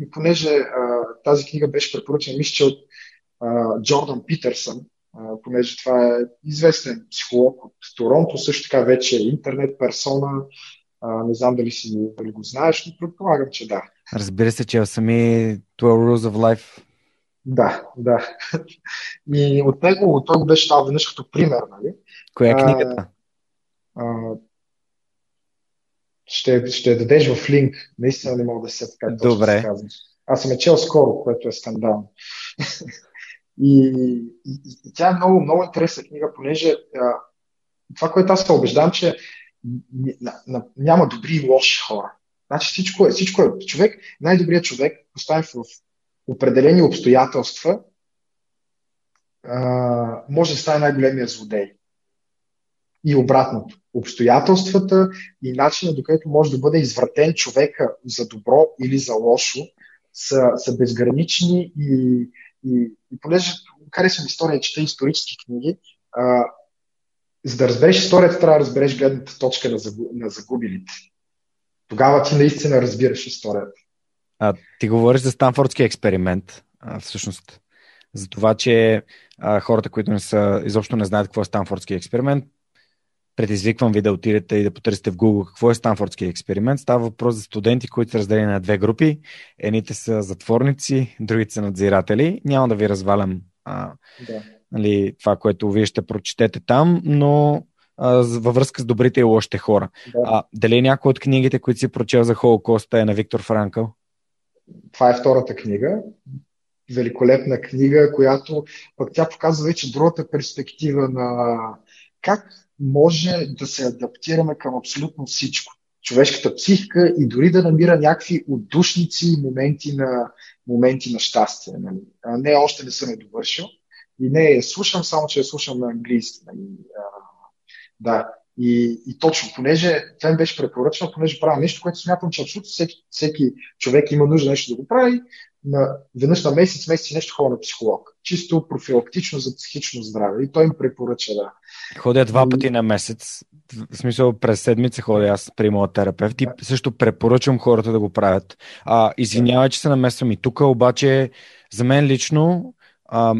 и понеже а, тази книга беше препоръчена, мисля, че от а, Джордан Питърсън, а, понеже това е известен психолог от Торонто, също така вече е интернет персона, а, не знам дали, си, дали го знаеш, но предполагам, че да. Разбира се, че сами 12 Rules of Life. Да, да. И от него, той беше дал веднъж като пример, нали? Коя е книгата? А, ще, ще дадеш в линк. Наистина не мога да се така Добре. Се Аз съм е чел скоро, което е скандално. и, и, и тя е много, много интересна книга, понеже а, това, което аз се убеждам, че няма добри и лоши хора. Значи всичко е, всичко е. Човек, най-добрият човек, поставен в определени обстоятелства, а, може да стане най-големия злодей. И обратното. Обстоятелствата и начинът, до който може да бъде извратен човека за добро или за лошо, са, са безгранични и, и, и понеже харесвам история, чета исторически книги, а, за да разбереш историята, трябва да разбереш гледната точка на, загуб, на загубилите. Тогава ти наистина разбираш историята. А, ти говориш за Станфордския експеримент, а, всъщност. За това, че а, хората, които не са, изобщо не знаят какво е Станфордския експеримент, предизвиквам ви да отидете и да потърсите в Google какво е Станфордския експеримент. Става въпрос за студенти, които са разделени на две групи. Едните са затворници, другите са надзиратели. Няма да ви развалям а, да. нали, това, което вие ще прочетете там, но а, във връзка с добрите и лошите хора. Да. А, дали някой от книгите, които си прочел за Холокоста е на Виктор Франкъл? Това е втората книга. Великолепна книга, която пък тя показва вече другата перспектива на как може да се адаптираме към абсолютно всичко. Човешката психика и дори да намира някакви отдушници и моменти на, моменти на щастие. Нали. Не, още не съм я довършил. И не я слушам, само че я слушам на английски. Нали. Да. И, и точно, понеже това ми беше препоръчено, понеже правя нещо, което смятам, че абсолютно всеки, всеки човек има нужда нещо да го прави, на, веднъж на месец, месец и нещо хора на психолог. Чисто профилактично за психично здраве. И той им препоръча да. Ходя два пъти на месец. В смисъл, през седмица ходя аз при моят терапевт и също препоръчвам хората да го правят. А, извинявай, че се намесвам и тук, обаче за мен лично а,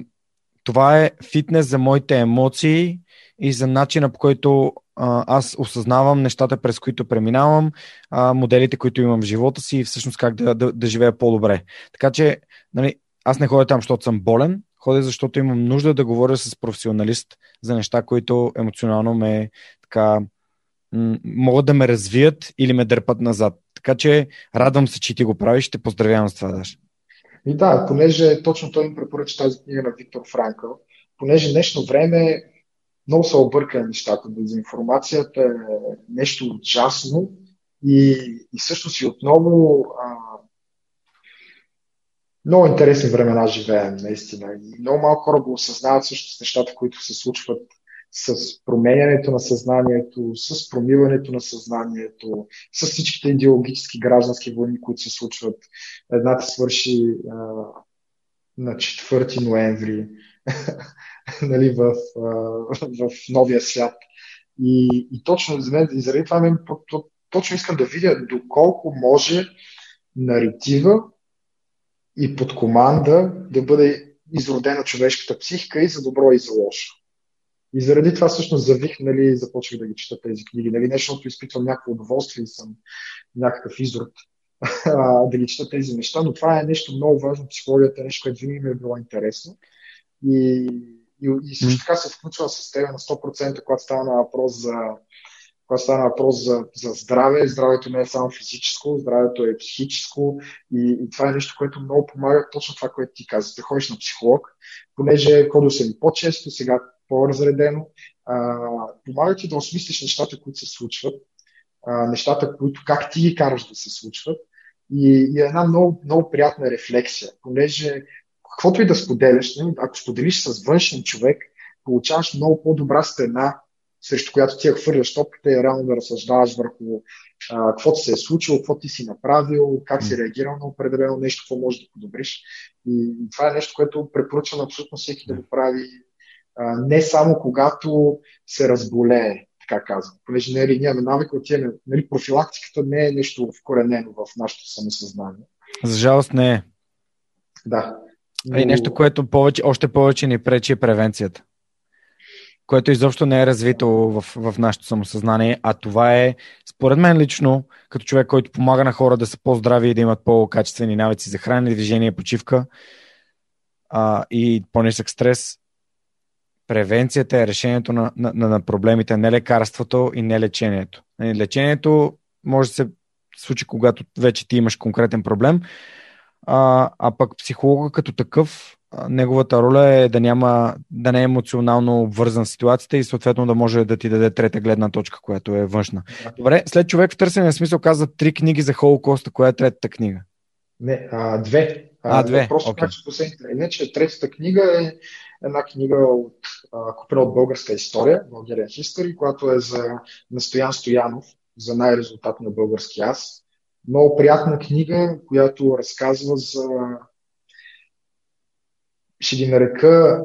това е фитнес за моите емоции и за начина по който аз осъзнавам нещата, през които преминавам, моделите, които имам в живота си и всъщност как да, да, да живея по-добре. Така че, нали, аз не ходя там, защото съм болен, ходя, защото имам нужда да говоря с професионалист за неща, които емоционално ме така могат да ме развият или ме дърпат назад. Така че радвам се, че ти го правиш. Ще поздравявам с това, Даш. И да, понеже точно той ми препоръча тази книга на Виктор Франкъл, понеже днешно време много са объркани нещата. Дезинформацията е нещо ужасно и, и също си отново а, много интересни времена живеем, наистина. И много малко хора го осъзнават също с нещата, които се случват с променянето на съзнанието, с промиването на съзнанието, с всичките идеологически граждански войни, които се случват. Едната свърши а, на 4 ноември нали, в, в новия свят. И, и точно за мен, и заради това мен, точно искам да видя доколко може наритива и под команда да бъде изродена човешката психика и за добро и за лошо. И заради това всъщност завих, нали, започнах да ги чета тези книги. Нали, не защото изпитвам някакво удоволствие и съм някакъв изрод да ги чета тези неща, но това е нещо много важно. Психологията е нещо, което винаги ми е било интересно. И, и, и също така се включва с теб на 100%, когато става на въпрос за когато става въпрос за, за здраве, здравето не е само физическо, здравето е психическо. И, и това е нещо, което много помага. Точно това, което ти казваш. Да ходиш на психолог, понеже ходил съм по-често, сега по-разредено, а, помага ти да осмислиш нещата, които се случват, а, нещата, които как ти ги караш да се случват. И, и е една много, много приятна рефлексия, понеже каквото и да споделяш, нали, ако споделиш с външен човек, получаваш много по-добра стена, срещу която ти я хвърляш топката и реално да разсъждаваш върху а, каквото се е случило, какво ти си направил, как си реагирал на определено нещо, какво можеш да подобриш. И това е нещо, което препоръчвам абсолютно всеки да го прави а, не само когато се разболее, така казвам. Понеже нали, нямаме навик от тия, нали, профилактиката не е нещо вкоренено в нашето самосъзнание. За жалост не е. Да. Но... И нещо, което повече, още повече ни пречи е превенцията. Което изобщо не е развито в, в нашето самосъзнание, а това е, според мен лично, като човек, който помага на хора да са по-здрави и да имат по-качествени навици за хранене, движение, почивка а, и по-нисък стрес, превенцията е решението на, на, на проблемите, не лекарството и не лечението. Нали, лечението може да се случи, когато вече ти имаш конкретен проблем, а, а пък психолога като такъв неговата роля е да, няма, да не е емоционално обвързан с ситуацията и съответно да може да ти даде трета гледна точка, която е външна. Добре, след човек в търсене смисъл каза три книги за Холокоста. Коя е третата книга? Не, а, две. А, две. Просто okay. че последните. Иначе третата книга е една книга от, а, купена от българска история, Bulgarian History, която е за Настоян Стоянов, за най-резултатния български аз. Много приятна книга, която разказва за ще ги нарека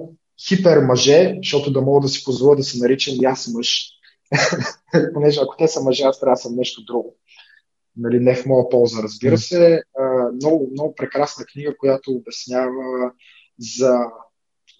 хипер мъже, защото да мога да си позволя да се наричам и аз мъж. Понеже ако те са мъже, аз трябва да съм нещо друго. Нали, не в моя полза, разбира се. А, много, много прекрасна книга, която обяснява за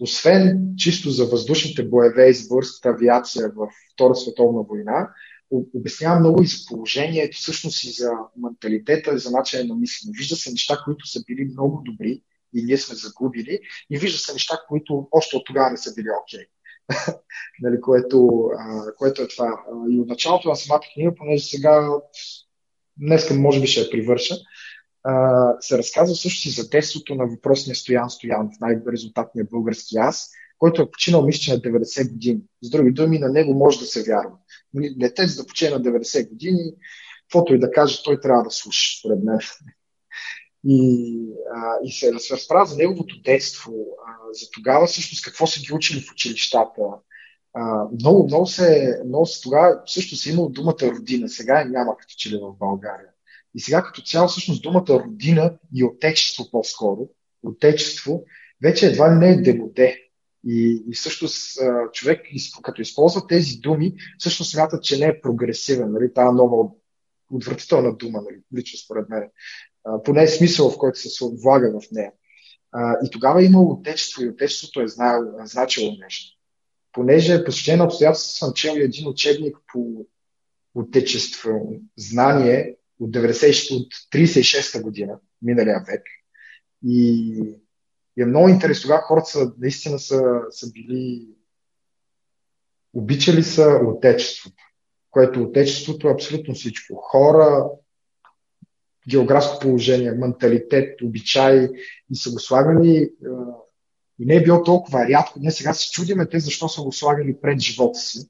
освен чисто за въздушните боеве и за авиация в Втора световна война, обяснява много и за положението, всъщност и за менталитета, и за начина на мислене. Вижда се неща, които са били много добри и ние сме загубили, и вижда се неща, които още от тогава не са били окей. Okay. нали, което, а, което е това. И от началото на самата книга, понеже сега днеска може би ще я привърша, а, се разказва също и за детството на въпросния Стоян Стоянов, най-резултатният български аз, който е починал, мисля, на 90 години. С други думи, на него може да се вярва. Детец да почина на 90 години, каквото и да каже, той трябва да слуша, според мен. И, а, и се разправя за неговото детство, а, за тогава всъщност какво са ги учили в училищата. А, много, много се, много се тогава също се имал думата родина, сега няма като че ли в България. И сега като цяло всъщност думата родина и отечество по-скоро, отечество, вече едва ли не е демоде. И, и всъщност човек, като използва тези думи, всъщност смята, че не е прогресивен. Нали? Тая нова отвратителна дума, нали? лично според мен. А, поне е смисъл, в който се влага в нея. А, и тогава е имало отечество и отечеството е значило нещо. Понеже по на обстоятелства съм чел един учебник по отечество, знание от, 90, от 36-та година, миналия век. И, и е много интересно. Тогава хората са, наистина са, са били обичали са отечеството, което отечеството е абсолютно всичко. Хора, географско положение, менталитет, обичаи и са го слагали и не е било толкова рядко. Днес сега се чудиме те защо са го слагали пред живота си.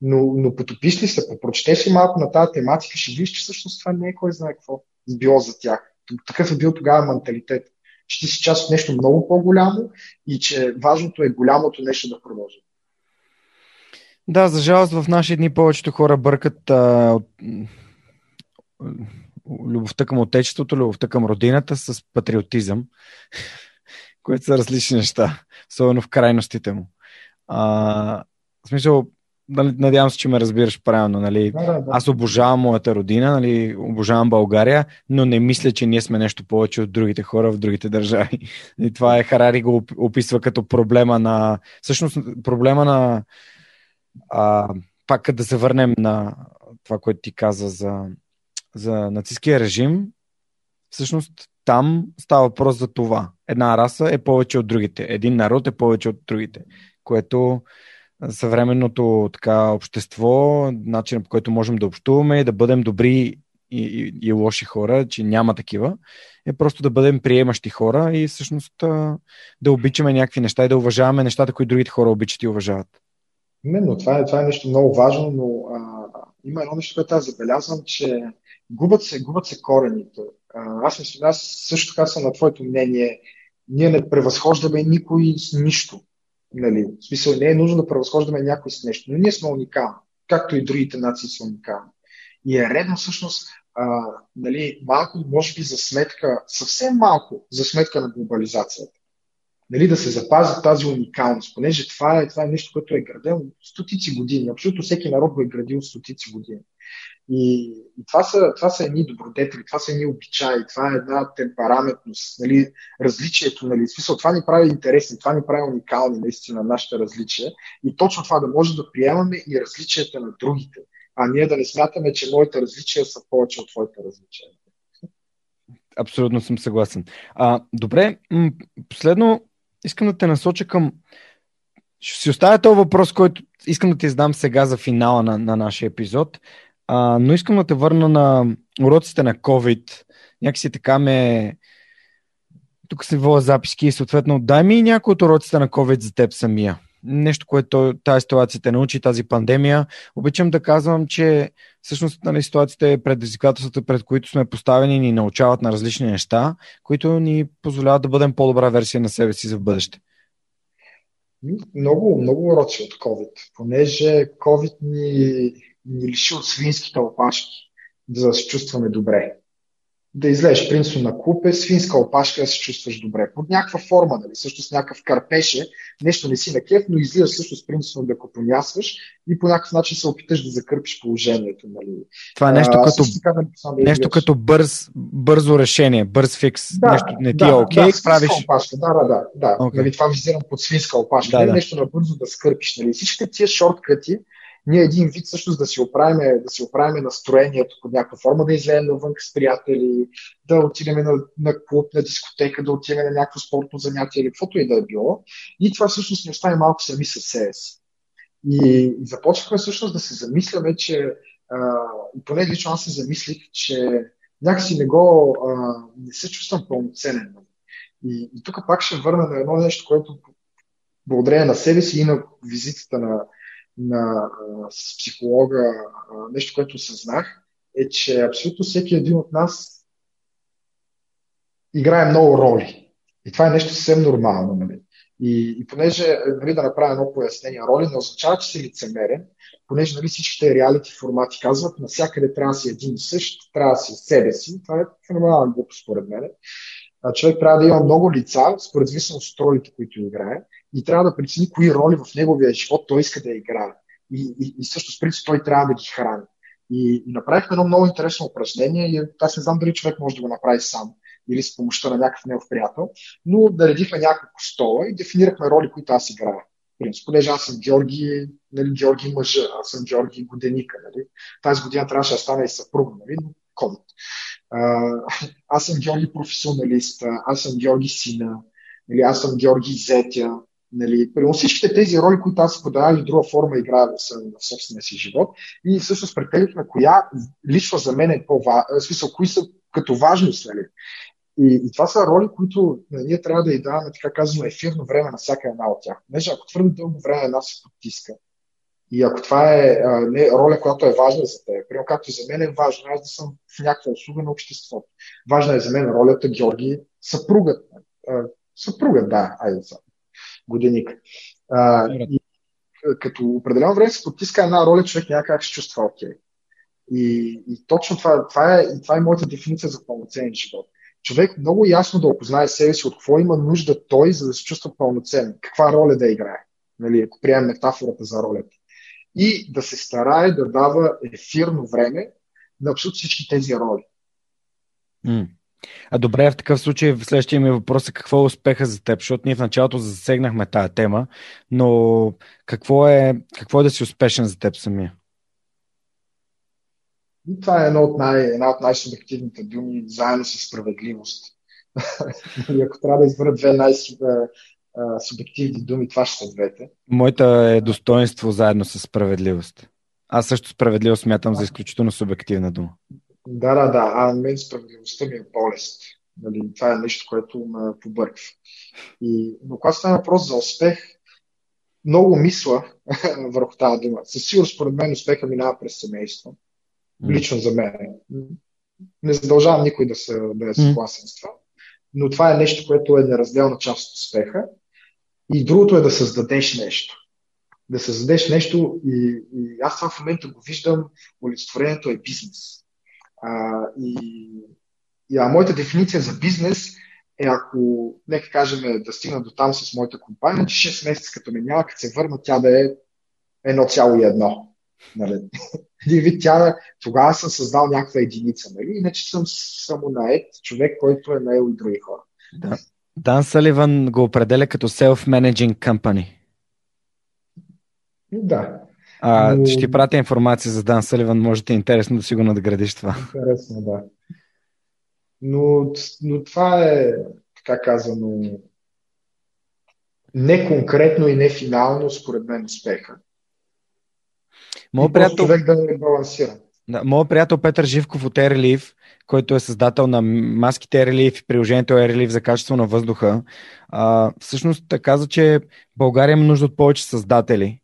Но, но потопиш ли се, попрочетеш ли малко на тази тематика, ще видиш, че всъщност това не е кой знае какво било за тях. Такъв е бил тогава менталитет. Ти си част от нещо много по-голямо и че важното е голямото нещо да продължи. Да, за жалост в наши дни повечето хора бъркат а, любовта към отечеството, любовта към родината с патриотизъм, които са различни неща, особено в крайностите му. А, в смисъл, надявам се, че ме разбираш правилно. Нали? Да, да, да. Аз обожавам моята родина, нали? обожавам България, но не мисля, че ние сме нещо повече от другите хора в другите държави. И това е Харари го описва като проблема на. Всъщност, проблема на. А, пак да се върнем на това, което ти каза за за нацистския режим, всъщност там става въпрос за това. Една раса е повече от другите. Един народ е повече от другите. Което съвременното така, общество, начин по който можем да общуваме да бъдем добри и, и, и лоши хора, че няма такива, е просто да бъдем приемащи хора и всъщност да обичаме някакви неща и да уважаваме нещата, които другите хора обичат и уважават. Именно, това е, това е нещо много важно, но а, има едно нещо, което аз забелязвам, че губят се, губят се корените. Аз мисля, аз също така съм на твоето мнение. Ние не превъзхождаме никой с нищо. Нали? В смисъл, не е нужно да превъзхождаме някой с нещо, но ние сме уникални, както и другите нации са уникални. И е редно всъщност а, нали, малко, може би за сметка, съвсем малко за сметка на глобализацията. Нали, да се запази тази уникалност, понеже това е, това е нещо, което е градено стотици години. Абсолютно всеки народ го е градил стотици години. И, и това, са, това са едни добродетели, това са едни обичаи, това е една темпераментност, нали, различието, нали, смисъл, това ни прави интересни, това ни прави уникални наистина нашите различия и точно това да може да приемаме и различията на другите, а ние да не смятаме, че моите различия са повече от твоите различия. Абсолютно съм съгласен. А, добре, последно искам да те насоча към ще си оставя този въпрос, който искам да ти задам сега за финала на, на нашия епизод. А, но искам да те върна на уроците на COVID. Някакси така ме... тук си воля записки и съответно дай ми някои от уроците на COVID за теб самия. Нещо, което тази ситуация те научи, тази пандемия. Обичам да казвам, че всъщност нали, ситуацията е предизвикателствата, пред които сме поставени, ни научават на различни неща, които ни позволяват да бъдем по-добра версия на себе си за бъдеще. Много, много уроци от COVID, понеже COVID ни, ни лиши от свинските опашки, да се чувстваме добре да излезеш принципно на клуб е свинска опашка да се чувстваш добре. Под някаква форма, нали? също с някакъв карпеше, нещо не си на кеф, но излизаш също с принципно да копонясваш и по някакъв начин се опиташ да закърпиш положението. Нали? Това е нещо, а, като, така, да нещо като бърз, бързо решение, бърз фикс. Да, нещо не ти е окей, okay, да, правиш... Опашка, да, да, да. да. Okay. Нали, това визирам под свинска опашка. Да, нали? да. Нещо набързо да скърпиш. Нали? Всичките тия шорткъти, ние един вид всъщност да си оправиме, да си оправиме настроението под някаква форма, да излезем навън с приятели, да отидем на, на клуб, на дискотека, да отидем на някакво спортно занятие или каквото и да е било. И това всъщност ни остави малко сами със себе си. И, и започнахме всъщност да се замисляме, че а, поне лично аз се замислих, че някакси не го, а, не се чувствам пълноценен. И, и тук пак ще върна на едно нещо, което благодарение на себе си и на визитата на, на, с психолога, нещо, което съзнах, е, че абсолютно всеки един от нас играе много роли. И това е нещо съвсем нормално. Нали? И, и понеже, нали, да направя едно пояснение, роли не означава, че си лицемерен, понеже нали, всичките реалити формати казват, навсякъде трябва да си един и същ, трябва да си себе си. Това е феноменална глупост, според мен. Човек трябва да има много лица, според зависимост от ролите, които играе и трябва да прецени кои роли в неговия живот той иска да играе. И, и, и също с принцип той трябва да ги храни. И, и направихме едно много интересно упражнение и аз не знам дали човек може да го направи сам или с помощта на някакъв негов приятел, но да редихме няколко стола и дефинирахме роли, които аз играя. Принцип, понеже аз съм Георги, нали, Георги мъжа, аз съм Георги Годеника. Нали. Тази година трябваше да стане и съпруга, нали, но COVID. аз съм Георги професионалист, аз съм Георги сина, нали, аз съм Георги зетя, Нали, всичките тези роли, които аз или друга форма играя в, в собствения си живот и всъщност претеглихме коя лично за мен е по-важна, в смисъл, кои са като важност. Нали. И, и това са роли, които нали, ние трябва да й даваме, така казано, ефирно време на всяка една от тях. Понеже ако твърде дълго време една се потиска, и ако това е а, не, роля, която е важна за теб, примерно както за мен е важно аз да съм в някаква услуга на обществото. Важна е за мен ролята Георги съпругът. А, съпругът, да, айде са годиник. А, и, като определено време се потиска една роля, човек някак се чувства окей. Okay. И, и точно това, това, е, и това е моята дефиниция за пълноценен живот. Човек много ясно да опознае себе си от какво има нужда той, за да се чувства пълноценен. Каква роля да играе, нали, ако приемем метафората за ролята. И да се старае да дава ефирно време на абсолютно всички тези роли. Mm. А добре, в такъв случай в следващия ми въпрос е какво е успеха за теб, защото ние в началото засегнахме тая тема, но какво е, какво е да си успешен за теб самия? Това е една от, най, една от най-субективните думи, заедно с справедливост. Ако трябва да избера две най-субективни думи, това ще са двете. Моята е достоинство заедно с справедливост. Аз също справедливо смятам за изключително субективна дума. Да, да, да. А мен справедливостта ми е болест. Нали, това е нещо, което ме побърква. И, но когато става въпрос за успех, много мисля върху тази дума. Със сигурност, според мен, успеха минава през семейство. Лично за мен. Не задължавам никой да, се, да е съгласен с това. Но това е нещо, което е неразделна част от успеха. И другото е да създадеш нещо. Да създадеш нещо и, и аз това в момента го виждам, олицетворението е бизнес а, и, и а моята дефиниция за бизнес е ако, нека кажем, да стигна до там с моята компания, че 6 месеца като ме няма, като се върна, тя да е 1,1. Нали? Един вид тя, тогава съм създал някаква единица, нали? иначе съм само наед човек, който е наел и други хора. Да. Дан Саливан го определя като self-managing company. Да. А, но... Ще ти пратя информация за Дан Саливан, може да е интересно да си го надградиш това. Интересно, да. Но, но това е, така казано, не конкретно и не финално, според мен, успеха. Моят приятел... човек да не балансиран. Да, моят приятел Петър Живков от Airleaf който е създател на маските Airleaf и приложението Airleaf за качество на въздуха, а, всъщност каза, че България има нужда от повече създатели.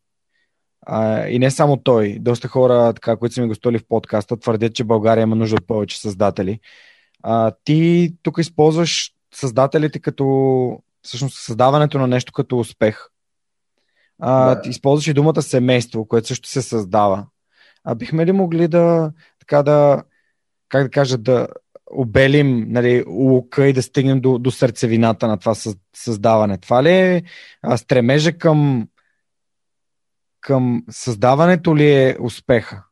А, и не само той. Доста хора, така, които са ми гостували в подкаста, твърдят, че България има нужда от повече създатели. А, ти тук използваш създателите като всъщност създаването на нещо като успех. А, да. Използваш и думата семейство, което също се създава. А бихме ли могли да, така да, как да кажа, да обелим нали, лука и да стигнем до, до сърцевината на това създаване? Това ли е стремежа към, към създаването ли е успеха?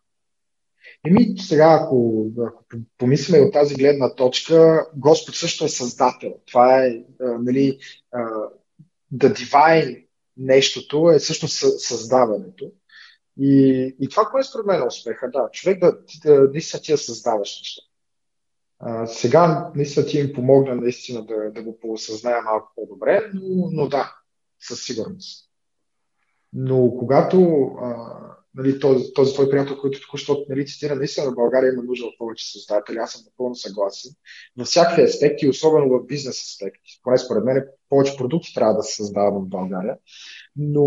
Еми, сега, ако, ако помислим от тази гледна точка, Господ също е създател. Това е, а, нали, а, да divine нещото е всъщност създаването. И, и това, което според мен е успеха, да, човек да, да наистина ти да създаваш неща. А, сега наистина ти им помогна наистина да, да го поосъзная малко по-добре, но, но да, със сигурност. Но когато нали, този, този твой приятел, който току-що нали, цитира, наистина в България има нужда от повече създатели, аз съм напълно съгласен. Във всякакви аспекти, особено в бизнес аспекти. Поне според мен повече продукти трябва да се създават в България. Но,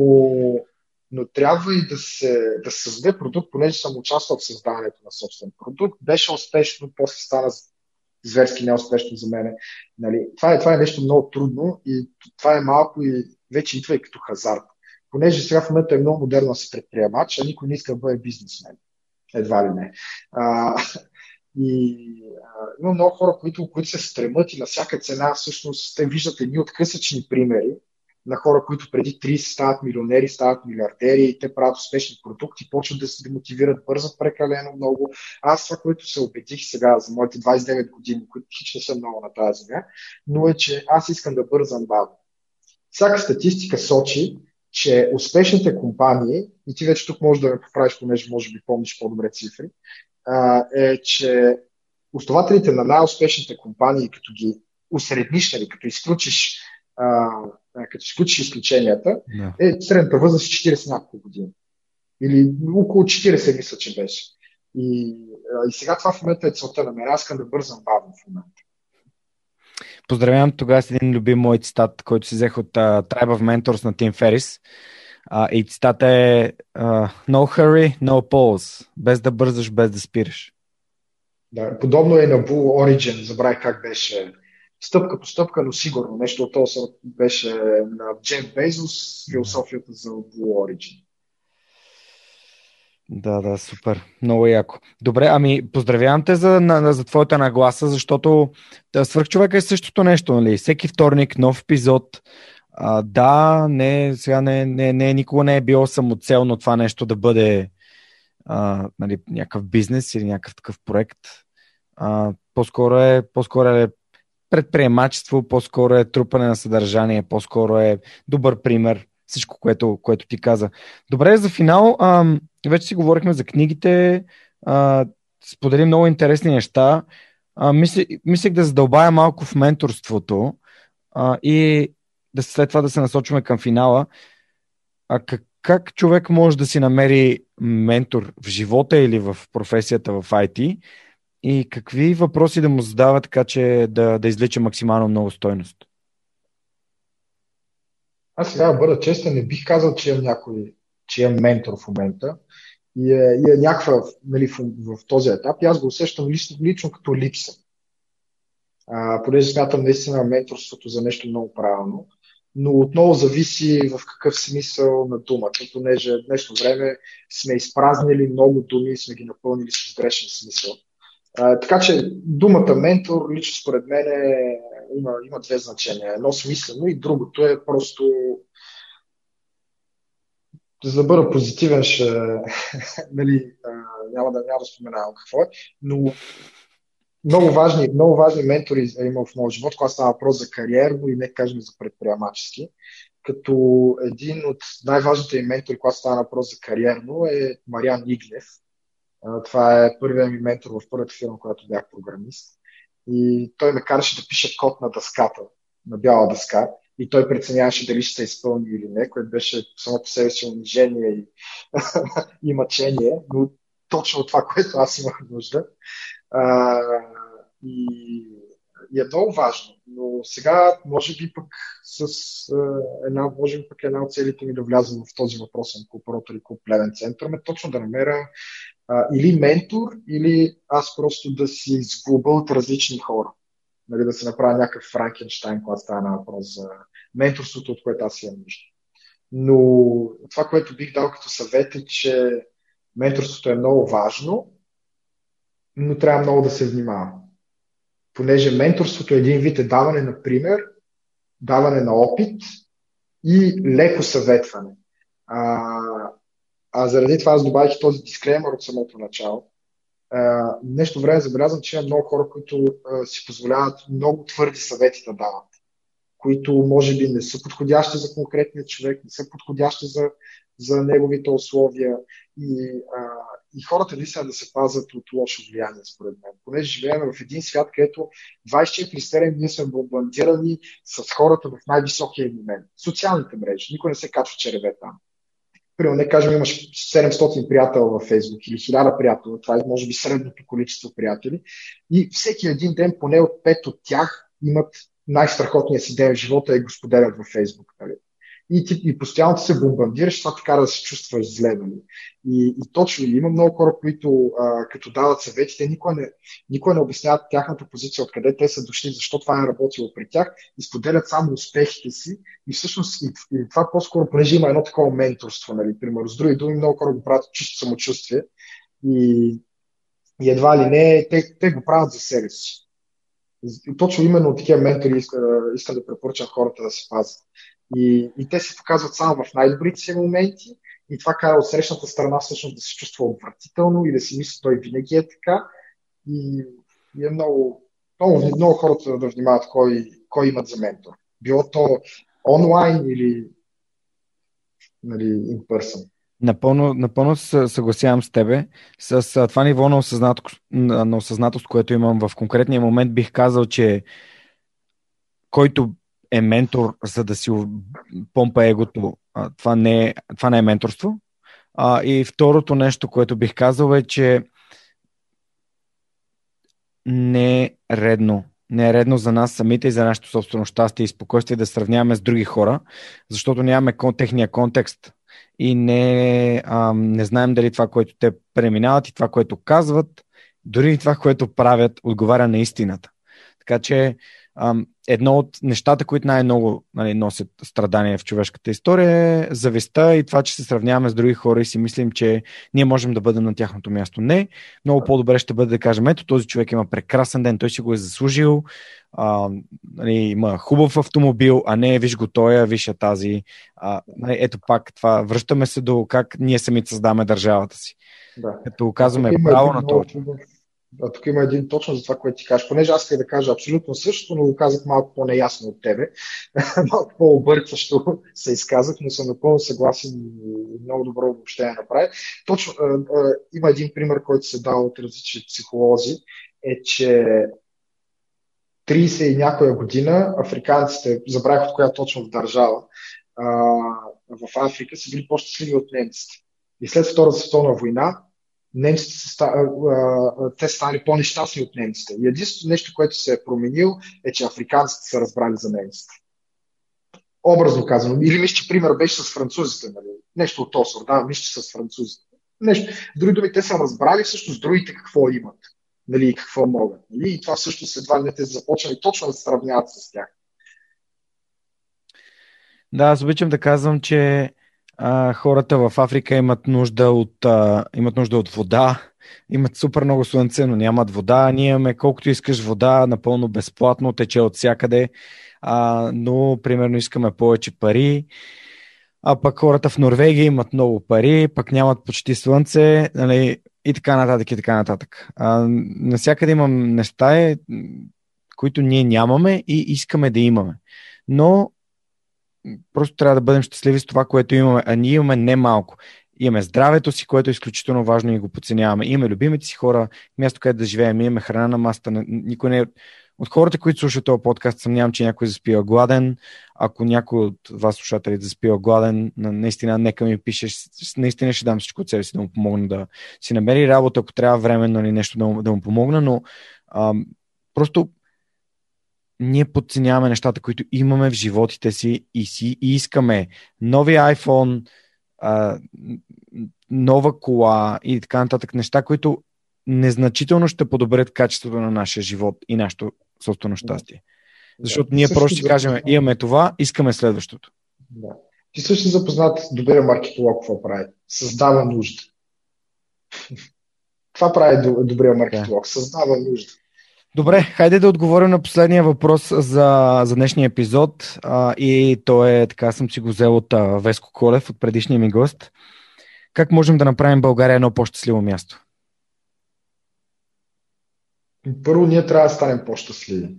но трябва и да се, да се създаде продукт, понеже съм участвал в създаването на собствен продукт. Беше успешно, после стана зверски неуспешно за мен. Нали, това, е, това е нещо много трудно и това е малко и вече идва и като хазарт понеже сега в момента е много модерно да се предприемач, а никой не иска да бъде бизнесмен. Едва ли не. А, и а, има много хора, които, които се стремат и на всяка цена, всъщност, те виждат едни откъсъчни примери на хора, които преди 30 стават милионери, стават милиардери и те правят успешни продукти, почват да се демотивират, бързат прекалено много. Аз това, което се убедих сега за моите 29 години, които хич не са много на тази земя, но е, че аз искам да бързам бавно. Всяка статистика сочи, че успешните компании, и ти вече тук можеш да ме поправиш, понеже може би помниш по-добре цифри, а, е, че основателите на най-успешните компании, като ги усредниш, нали, като изключиш, а, като изключиш изключенията, yeah. е средната възраст 40 няколко години. Или около 40 мисля, че беше. И, и сега това в момента е целта на мен. Аз искам да бързам бавно в момента. Поздравявам тогава с един любим мой цитат, който си взех от uh, Tribe of Mentors на Тим Ферис. Uh, и цитата е uh, No hurry, no pause. Без да бързаш, без да спираш. Да, подобно е на Bull Origin. Забравих как беше. Стъпка по стъпка, но сигурно. Нещо от този беше на Джеф Безос, философията за Bull Origin. Да, да, супер. Много яко. Добре, ами поздравявам те за, на, за твоята нагласа, защото да, свърхчовека е същото нещо, нали? Всеки вторник, нов епизод. А, да, не, сега не, не, не, никога не е било самоцелно това нещо да бъде а, нали, някакъв бизнес или някакъв такъв проект. А, по-скоро е, по-скоро е предприемачество, по-скоро е трупане на съдържание, по-скоро е добър пример всичко, което, което ти каза. Добре, за финал, а, вече си говорихме за книгите, а, сподели много интересни неща. А, мисли, мислех да задълбая малко в менторството а, и да след това да се насочваме към финала. А как, как човек може да си намери ментор в живота или в професията в IT и какви въпроси да му задава така, че да, да излича максимално много стойност? Аз сега бъда честен, не бих казал, че имам някой, че имам ментор в момента и е, и е някаква нали, в, в, този етап и аз го усещам лично, лично като липса. А, понеже смятам наистина менторството за нещо много правилно, но отново зависи в какъв смисъл на думата, понеже в днешно време сме изпразнили много думи и сме ги напълнили с грешен смисъл. Така че думата ментор лично според мен е, има, има две значения. Едно смислено и другото е просто за да бъда позитивен, ще, нали, няма, да, няма да споменавам какво е, но много важни, много важни ментори е имал в моят живот, когато става въпрос за кариерно и не кажем за предприемачески. Като един от най-важните ментори, когато става въпрос за кариерно, е Мариан Игнев. Това е първият ми ментор в първата фирма, която бях програмист. И той ме караше да пише код на дъската, на бяла дъска и той преценяваше дали ще се изпълни или не, което беше само по себе си унижение и, и мъчение, но точно това, което аз имах нужда. А, И, и е много важно. Но сега, може би пък с една, може би пък една от целите ми да вляза в този въпросен клуб Ротари Клуб Плевен център, е точно да намеря а, или ментор, или аз просто да си изглоба от различни хора. Нали, да се направя някакъв Франкенштайн, когато става на въпрос за менторството, от което аз имам нужда. Но това, което бих дал като съвет е, че менторството е много важно, но трябва много да се внимава. Понеже менторството е един вид е даване на пример, даване на опит и леко съветване. А, а заради това аз добавих този дисклеймер от самото начало. А, нещо време забелязвам, че има много хора, които а, си позволяват много твърди съвети да дават които може би не са подходящи за конкретния човек, не са подходящи за, за неговите условия. И, а, и хората наистина да се пазят от лошо влияние, според мен. Понеже живеем в един свят, където 24-7 ние сме бомбандирани с хората в най-високия момент. Социалните мрежи. Никой не се качва череве там. Примерно, не кажем, имаш 700 приятела във Фейсбук или 1000 приятела, това е може би средното количество приятели, и всеки един ден поне от 5 от тях имат най-страхотният си ден в живота и го споделят във Фейсбук. Нали? И, ти, и постоянно ти се бомбандираш, това така да се чувстваш зле. Нали? И, и точно, има много хора, които а, като дават съвети, те никой не, никой не обясняват тяхната позиция, откъде те са дошли, защо това е работило при тях и споделят само успехите си. И всъщност и, и това по-скоро, понеже има едно такова менторство, нали? примерно, с други думи, много хора го правят чисто самочувствие и, и едва ли не, те, те го правят за себе си. И точно именно такива ментори искам, иска да препоръчам хората да се пазят. И, и те се показват само в най-добрите си моменти и това кара от срещната страна всъщност да се чувства отвратително и да си мисли, той винаги е така. И, и е много, много, много хората да внимават кой, кой имат за ментор. Било то онлайн или нали, in person. Напълно, напълно се съгласявам с тебе. С това ниво на осъзнатост, на осъзнатост, което имам в конкретния момент, бих казал, че който е ментор, за да си помпа егото, това не е, това не е менторство. А, и второто нещо, което бих казал е, че не е редно. Не е редно за нас самите и за нашето собствено щастие и спокойствие да сравняваме с други хора, защото нямаме техния контекст и не, а, не знаем дали това, което те преминават и това, което казват, дори и това, което правят, отговаря на истината. Така че едно от нещата, които най-много нали, носят страдания в човешката история е зависта и това, че се сравняваме с други хора и си мислим, че ние можем да бъдем на тяхното място. Не. Много по-добре ще бъде да кажем, ето този човек има прекрасен ден, той си го е заслужил, а, нали, има хубав автомобил, а не виж го тоя, виж я тази. А, нали, ето пак това, връщаме се до как ние самите създаваме държавата си. Да. Като казваме право на това. А тук има един точно за това, което ти кажеш. Понеже аз исках да кажа абсолютно същото, но го казах малко по-неясно от тебе. малко по-объркващо се изказах, но съм напълно съгласен и много добро обобщение направи. Точно има един пример, който се дава от различни психолози, е, че 30 и някоя година африканците, забравих от коя точно в държава, в Африка са били по-щастливи от немците. И след Втората световна война немците са, те са станали по-нещастни от немците. И единственото нещо, което се е променил, е, че африканците са разбрали за немците. Образно казано. Или мисля, че пример беше с французите. Нали? Нещо от Осор, да, мисля, че с французите. Нещо. С други думи, те са разбрали всъщност другите какво имат. Нали, и какво могат. Нали? И това също едва ли те започнали точно да се сравняват с тях. Да, аз обичам да казвам, че а, хората в Африка имат нужда от, а, имат нужда от вода, имат супер много слънце, но нямат вода. Ние имаме колкото искаш вода, напълно безплатно, тече от всякъде, а, но примерно искаме повече пари. А пък хората в Норвегия имат много пари, пък нямат почти слънце, нали, и така нататък, и така нататък. А, насякъде имам неща, е, които ние нямаме и искаме да имаме. Но просто трябва да бъдем щастливи с това, което имаме. А ние имаме не малко. Имаме здравето си, което е изключително важно и го подценяваме. Имаме любимите си хора, място където да живеем, имаме храна на масата. Никой не е... От хората, които слушат този подкаст, съмнявам, че някой заспива гладен. Ако някой от вас, слушатели, заспива гладен, наистина, нека ми пишеш. Наистина ще дам всичко от себе си да му помогна да си намери работа, ако трябва временно или нещо да му, да му помогна, но ам, Просто ние подценяваме нещата, които имаме в животите си и си и искаме нови iPhone, а, нова кола и така нататък. Неща, които незначително ще подобрят качеството на нашия живот и нашето собствено щастие. Защото ние просто ще кажем, имаме това, искаме следващото. Да. Ти също си запознат добрия маркетолог какво прави. Създава нужда. Това прави добрия маркетолог. Създава нужда. Добре, хайде да отговорим на последния въпрос за, за днешния епизод. А, и то е, така съм си го взел от а, Веско Колев, от предишния ми гост. Как можем да направим България едно по-щастливо място? Първо, ние трябва да станем по-щастливи.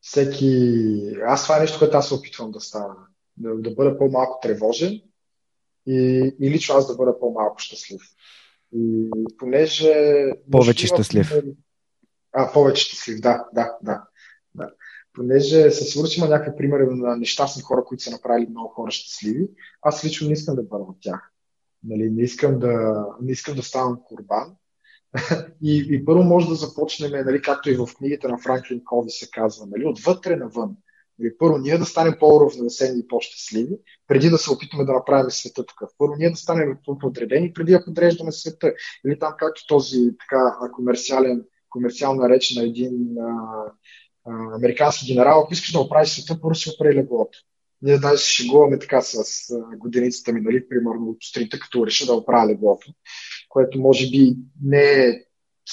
Всеки... Аз това е нещо, което аз се опитвам да стана. Да, да бъда по-малко тревожен и, и лично аз да бъда по-малко щастлив. И понеже... Повече щастлив. А, повече щастлив, да, да, да. да. Понеже със сигурност някакви примери на нещастни хора, които са направили много хора щастливи. Аз лично не искам да бъда от тях. Нали, не, искам да, не искам да ставам курбан. и, и първо може да започнем, нали, както и в книгите на Франклин Кови се казва, нали, отвътре навън. Нали, първо ние да станем по-равновесени и по-щастливи, преди да се опитаме да направим света такъв. Първо ние да станем по-подредени, преди да подреждаме света. Или там както този така комерциален, комерциална реч на един а, а, американски генерал, ако искаш да оправиш света, първо си оправи леглото. Ние даже се шегуваме така с годиницата ми, нали, примерно от сутринта, като реша да оправя леглото, което може би не е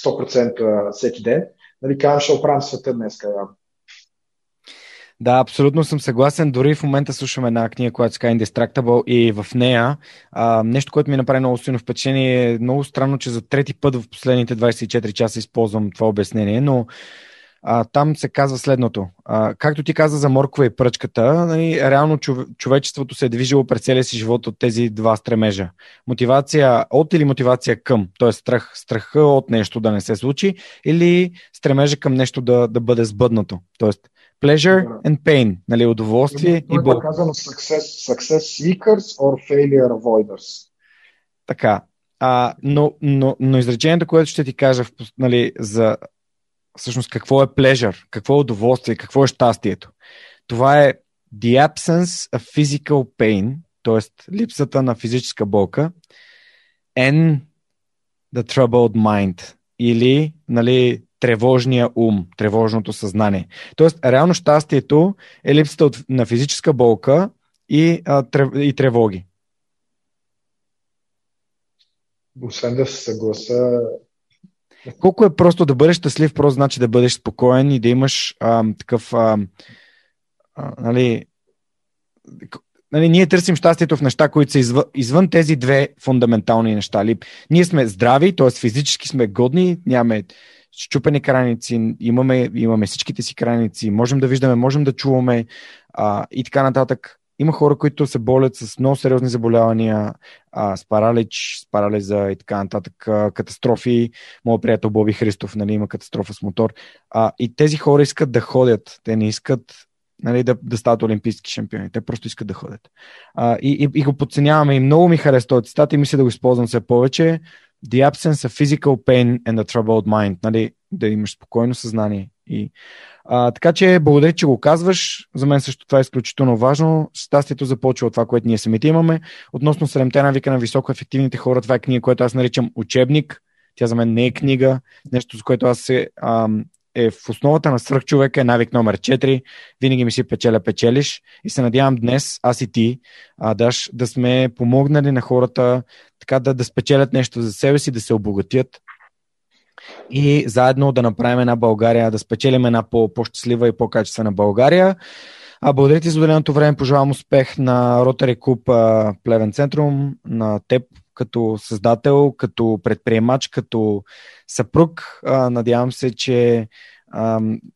100% всеки ден. Нали, казвам, ще оправям света днес. Да, абсолютно съм съгласен. Дори в момента слушам една книга, която се казва Indestructible и в нея а, нещо, което ми направи много силно впечатление е много странно, че за трети път в последните 24 часа използвам това обяснение, но а, там се казва следното. А, както ти каза за морква и пръчката, нали, реално човечеството се е движило през целия си живот от тези два стремежа. Мотивация от или мотивация към, т.е. страх, страха от нещо да не се случи или стремежа към нещо да, да бъде сбъднато. Т.е. pleasure and pain, нали, удоволствие и бол. казано success, success seekers or failure avoiders. Така, а, но, но, но изречението, което ще ти кажа нали, за всъщност какво е pleasure, какво е удоволствие, какво е щастието. Това е the absence of physical pain, т.е. липсата на физическа болка, and the troubled mind, или нали, тревожния ум, тревожното съзнание. Тоест, реално щастието е липсата от, на физическа болка и, а, трев, и тревоги. Освен да се съгласа колко е просто да бъдеш щастлив, просто значи да бъдеш спокоен и да имаш а, такъв. А, а, нали, нали, ние търсим щастието в неща, които са извън, извън тези две фундаментални неща. Ли? Ние сме здрави, т.е. физически сме годни, нямаме щупени краници, имаме, имаме всичките си краници, можем да виждаме, можем да чуваме а, и така нататък. Има хора, които се болят с много сериозни заболявания, а, с паралич, с парализа и така нататък, а, катастрофи. Моят приятел Боби Христов нали, има катастрофа с мотор. А, и тези хора искат да ходят. Те не искат нали, да, да стават олимпийски шампиони. Те просто искат да ходят. А, и, и, и го подценяваме. И много ми харесва този цитат и мисля да го използвам все повече. The absence of physical pain and the troubled mind. Нали, да имаш спокойно съзнание. И, а, така че, благодаря, че го казваш. За мен също това е изключително важно. Щастието започва от това, което ние самите имаме. Относно седемте навика на високо ефективните хора, това е книга, която аз наричам учебник. Тя за мен не е книга, нещо, с което аз се, а, е в основата на свръхчовека е навик номер 4. Винаги ми си печеля печелиш. И се надявам днес, аз и ти, а, даш, да сме помогнали на хората така да, да спечелят нещо за себе си, да се обогатят и заедно да направим една България, да спечелим една по-щастлива и по-качествена България. А благодаря ти за отделеното време. Пожелавам успех на Rotary Club Плевен Центрум, на теб като създател, като предприемач, като съпруг. Надявам се, че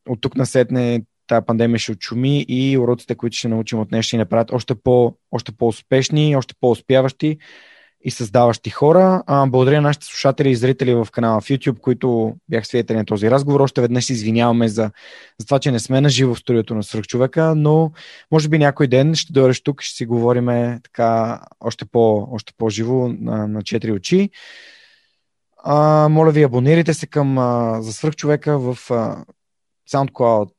от тук насетне тази пандемия ще отшуми и уроците, които ще научим от нея, ще ни направят още, по, още по-успешни, още по-успяващи и създаващи хора. А, благодаря на нашите слушатели и зрители в канала в YouTube, които бях свидетели на този разговор. Още веднъж извиняваме за, за това, че не сме на живо в студиото на Свърхчовека, но може би някой ден ще дойдеш тук и ще си говорим така още, по, още по-живо на, на четири очи. А, моля ви, абонирайте се към а, за Свърхчовека в а, SoundCloud,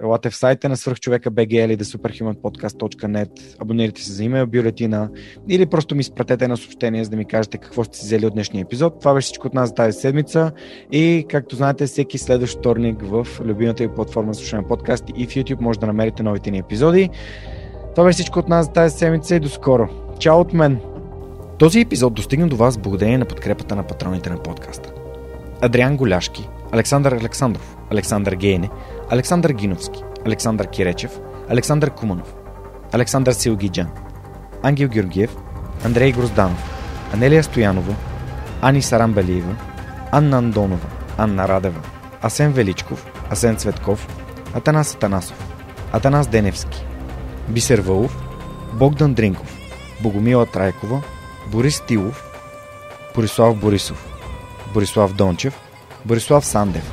елате в сайта на свърхчовека BG или thesuperhumanpodcast.net, абонирайте се за имейл бюлетина или просто ми изпратете на съобщение, за да ми кажете какво сте взели от днешния епизод. Това беше всичко от нас за тази седмица и както знаете, всеки следващ вторник в любимата ви платформа за слушане подкасти и в YouTube може да намерите новите ни епизоди. Това беше всичко от нас за тази седмица и до скоро. Чао от мен! Този епизод достигна до вас благодарение на подкрепата на патроните на подкаста. Адриан Голяшки, Александър Александров, Александър Гейне, Александър Гиновски, Александър Киречев, Александър Куманов, Александър Силгиджан, Ангел Георгиев, Андрей Грозданов, Анелия Стоянова, Ани Сарамбелиева, Анна Андонова, Анна Радева, Асен Величков, Асен Цветков, Атанас Атанасов, Атанас Деневски, Бисер Вълов, Богдан Дринков, Богомила Трайкова, Борис Тилов, Борислав Борисов, Борислав Дончев, Борислав Сандев,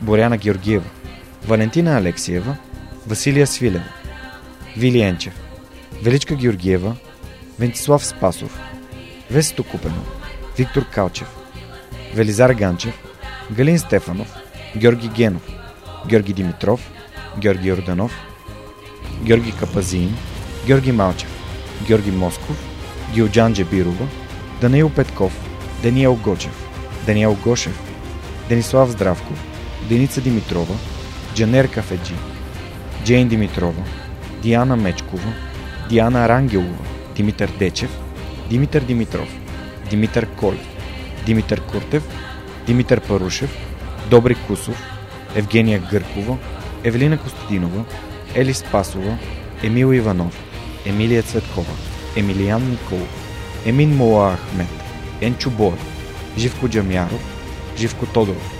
Боряна Георгиева, Валентина Алексиева, Василия Свилева, Вилиенчев, Величка Георгиева, Вентислав Спасов, Весето Купено, Виктор Калчев, Велизар Ганчев, Галин Стефанов, Георги Генов, Георги Димитров, Георги Орданов, Георги Капазин, Георги Малчев, Георги Москов, Гилджан Джебирова, Даниил Петков, Даниел Гочев, Даниел Гошев, Денислав Здравков, Деница Димитрова, Джанер Кафеджи, Джейн Димитрова, Диана Мечкова, Диана Рангелова, Димитър Дечев, Димитър Димитров, Димитър Колев, Димитър Куртев, Димитър Парушев, Добри Кусов, Евгения Гъркова, Евелина Костадинова, Ели Спасова, Емил Иванов, Емилия Цветкова, Емилиян Николов, Емин Мола Ахмет, Енчо Бор, Живко Джамяров, Живко Тодоров,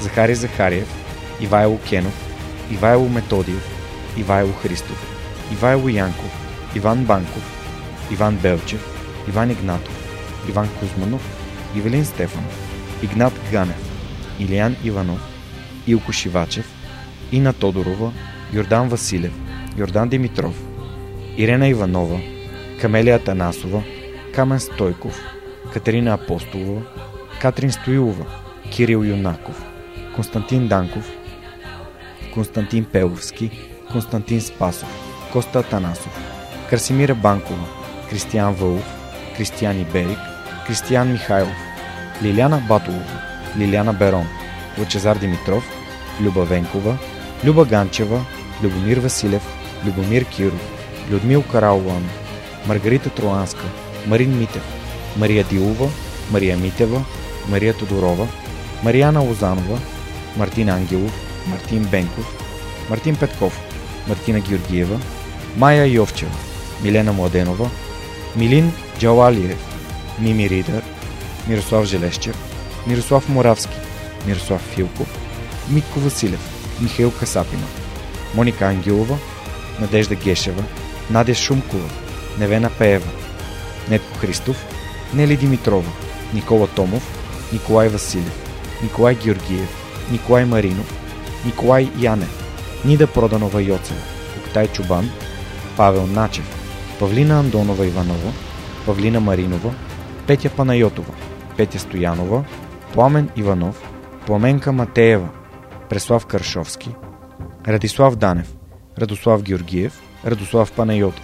Захари Захариев, Ивайло Кенов, Ивайло Методиев, Ивайло Христов, Ивайло Янков, Иван Банков, Иван Белчев, Иван Игнатов, Иван Кузманов, Ивелин Стефанов, Игнат Ганев, Илиян Иванов, Илко Шивачев, Ина Тодорова, Йордан Василев, Йордан Димитров, Ирена Иванова, Камелия Танасова, Камен Стойков, Катерина Апостолова, Катрин Стоилова, Кирил Юнаков, Константин Данков, Константин Пеловски, Константин Спасов, Коста Атанасов, Красимира Банкова, Кристиян Вълов, Кристиян Иберик, Кристиян Михайлов, Лиляна Батолова, Лиляна Берон, Лъчезар Димитров, Люба Венкова, Люба Ганчева, Любомир Василев, Любомир Киров, Людмил Каралуан, Маргарита Троанска, Марин Митев, Мария Дилова, Мария Митева, Мария Тодорова, Марияна Лозанова, Мартин Ангелов, Мартин Бенков, Мартин Петков, Мартина Георгиева, Майя Йовчева, Милена Младенова, Милин Джалалиев, Мими Ридър, Мирослав Желещев, Мирослав Моравски, Мирослав Филков, Митко Василев, Михаил Касапина, Моника Ангелова, Надежда Гешева, Надя Шумкова, Невена Пеева, Нетко Христов, Нели Димитрова, Никола Томов, Николай Василев, Николай Георгиев, Николай Маринов, Николай Янев, Нида Проданова Йоцева, Октай Чубан, Павел Начев, Павлина Андонова Иванова, Павлина Маринова, Петя Панайотова, Петя Стоянова, Пламен Иванов, Пламенка Матеева, Преслав Каршовски, Радислав Данев, Радослав Георгиев, Радослав Панайотов,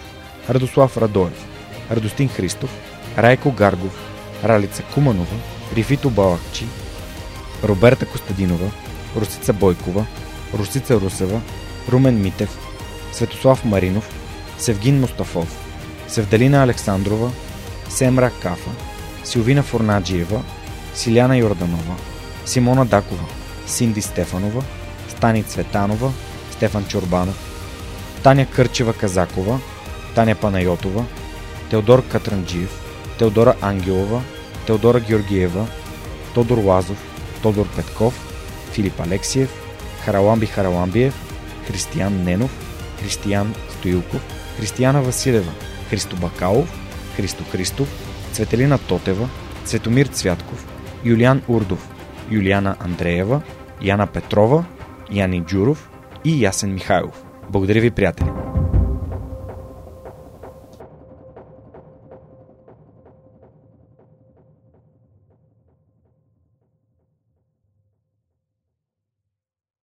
Радослав Радоев, Радостин Христов, Райко Гаргов, Ралица Куманова, Рифито Балакчи, Роберта Костадинова, Русица Бойкова, Русица Русева, Румен Митев, Светослав Маринов, Севгин Мустафов, Севдалина Александрова, Семра Кафа, Силвина Форнаджиева, Силяна Йорданова, Симона Дакова, Синди Стефанова, Стани Цветанова, Стефан Чорбанов, Таня Кърчева Казакова, Таня Панайотова, Теодор Катранджиев, Теодора Ангелова, Теодора Георгиева, Тодор Лазов, Тодор Петков, Филип Алексиев, Хараламби Хараламбиев, Християн Ненов, Християн Стоилков, Християна Василева, Христо Бакалов, Христо Христов, Цветелина Тотева, Цветомир Цвятков, Юлиан Урдов, Юлиана Андреева, Яна Петрова, Яни Джуров и Ясен Михайлов. Благодаря ви, приятели!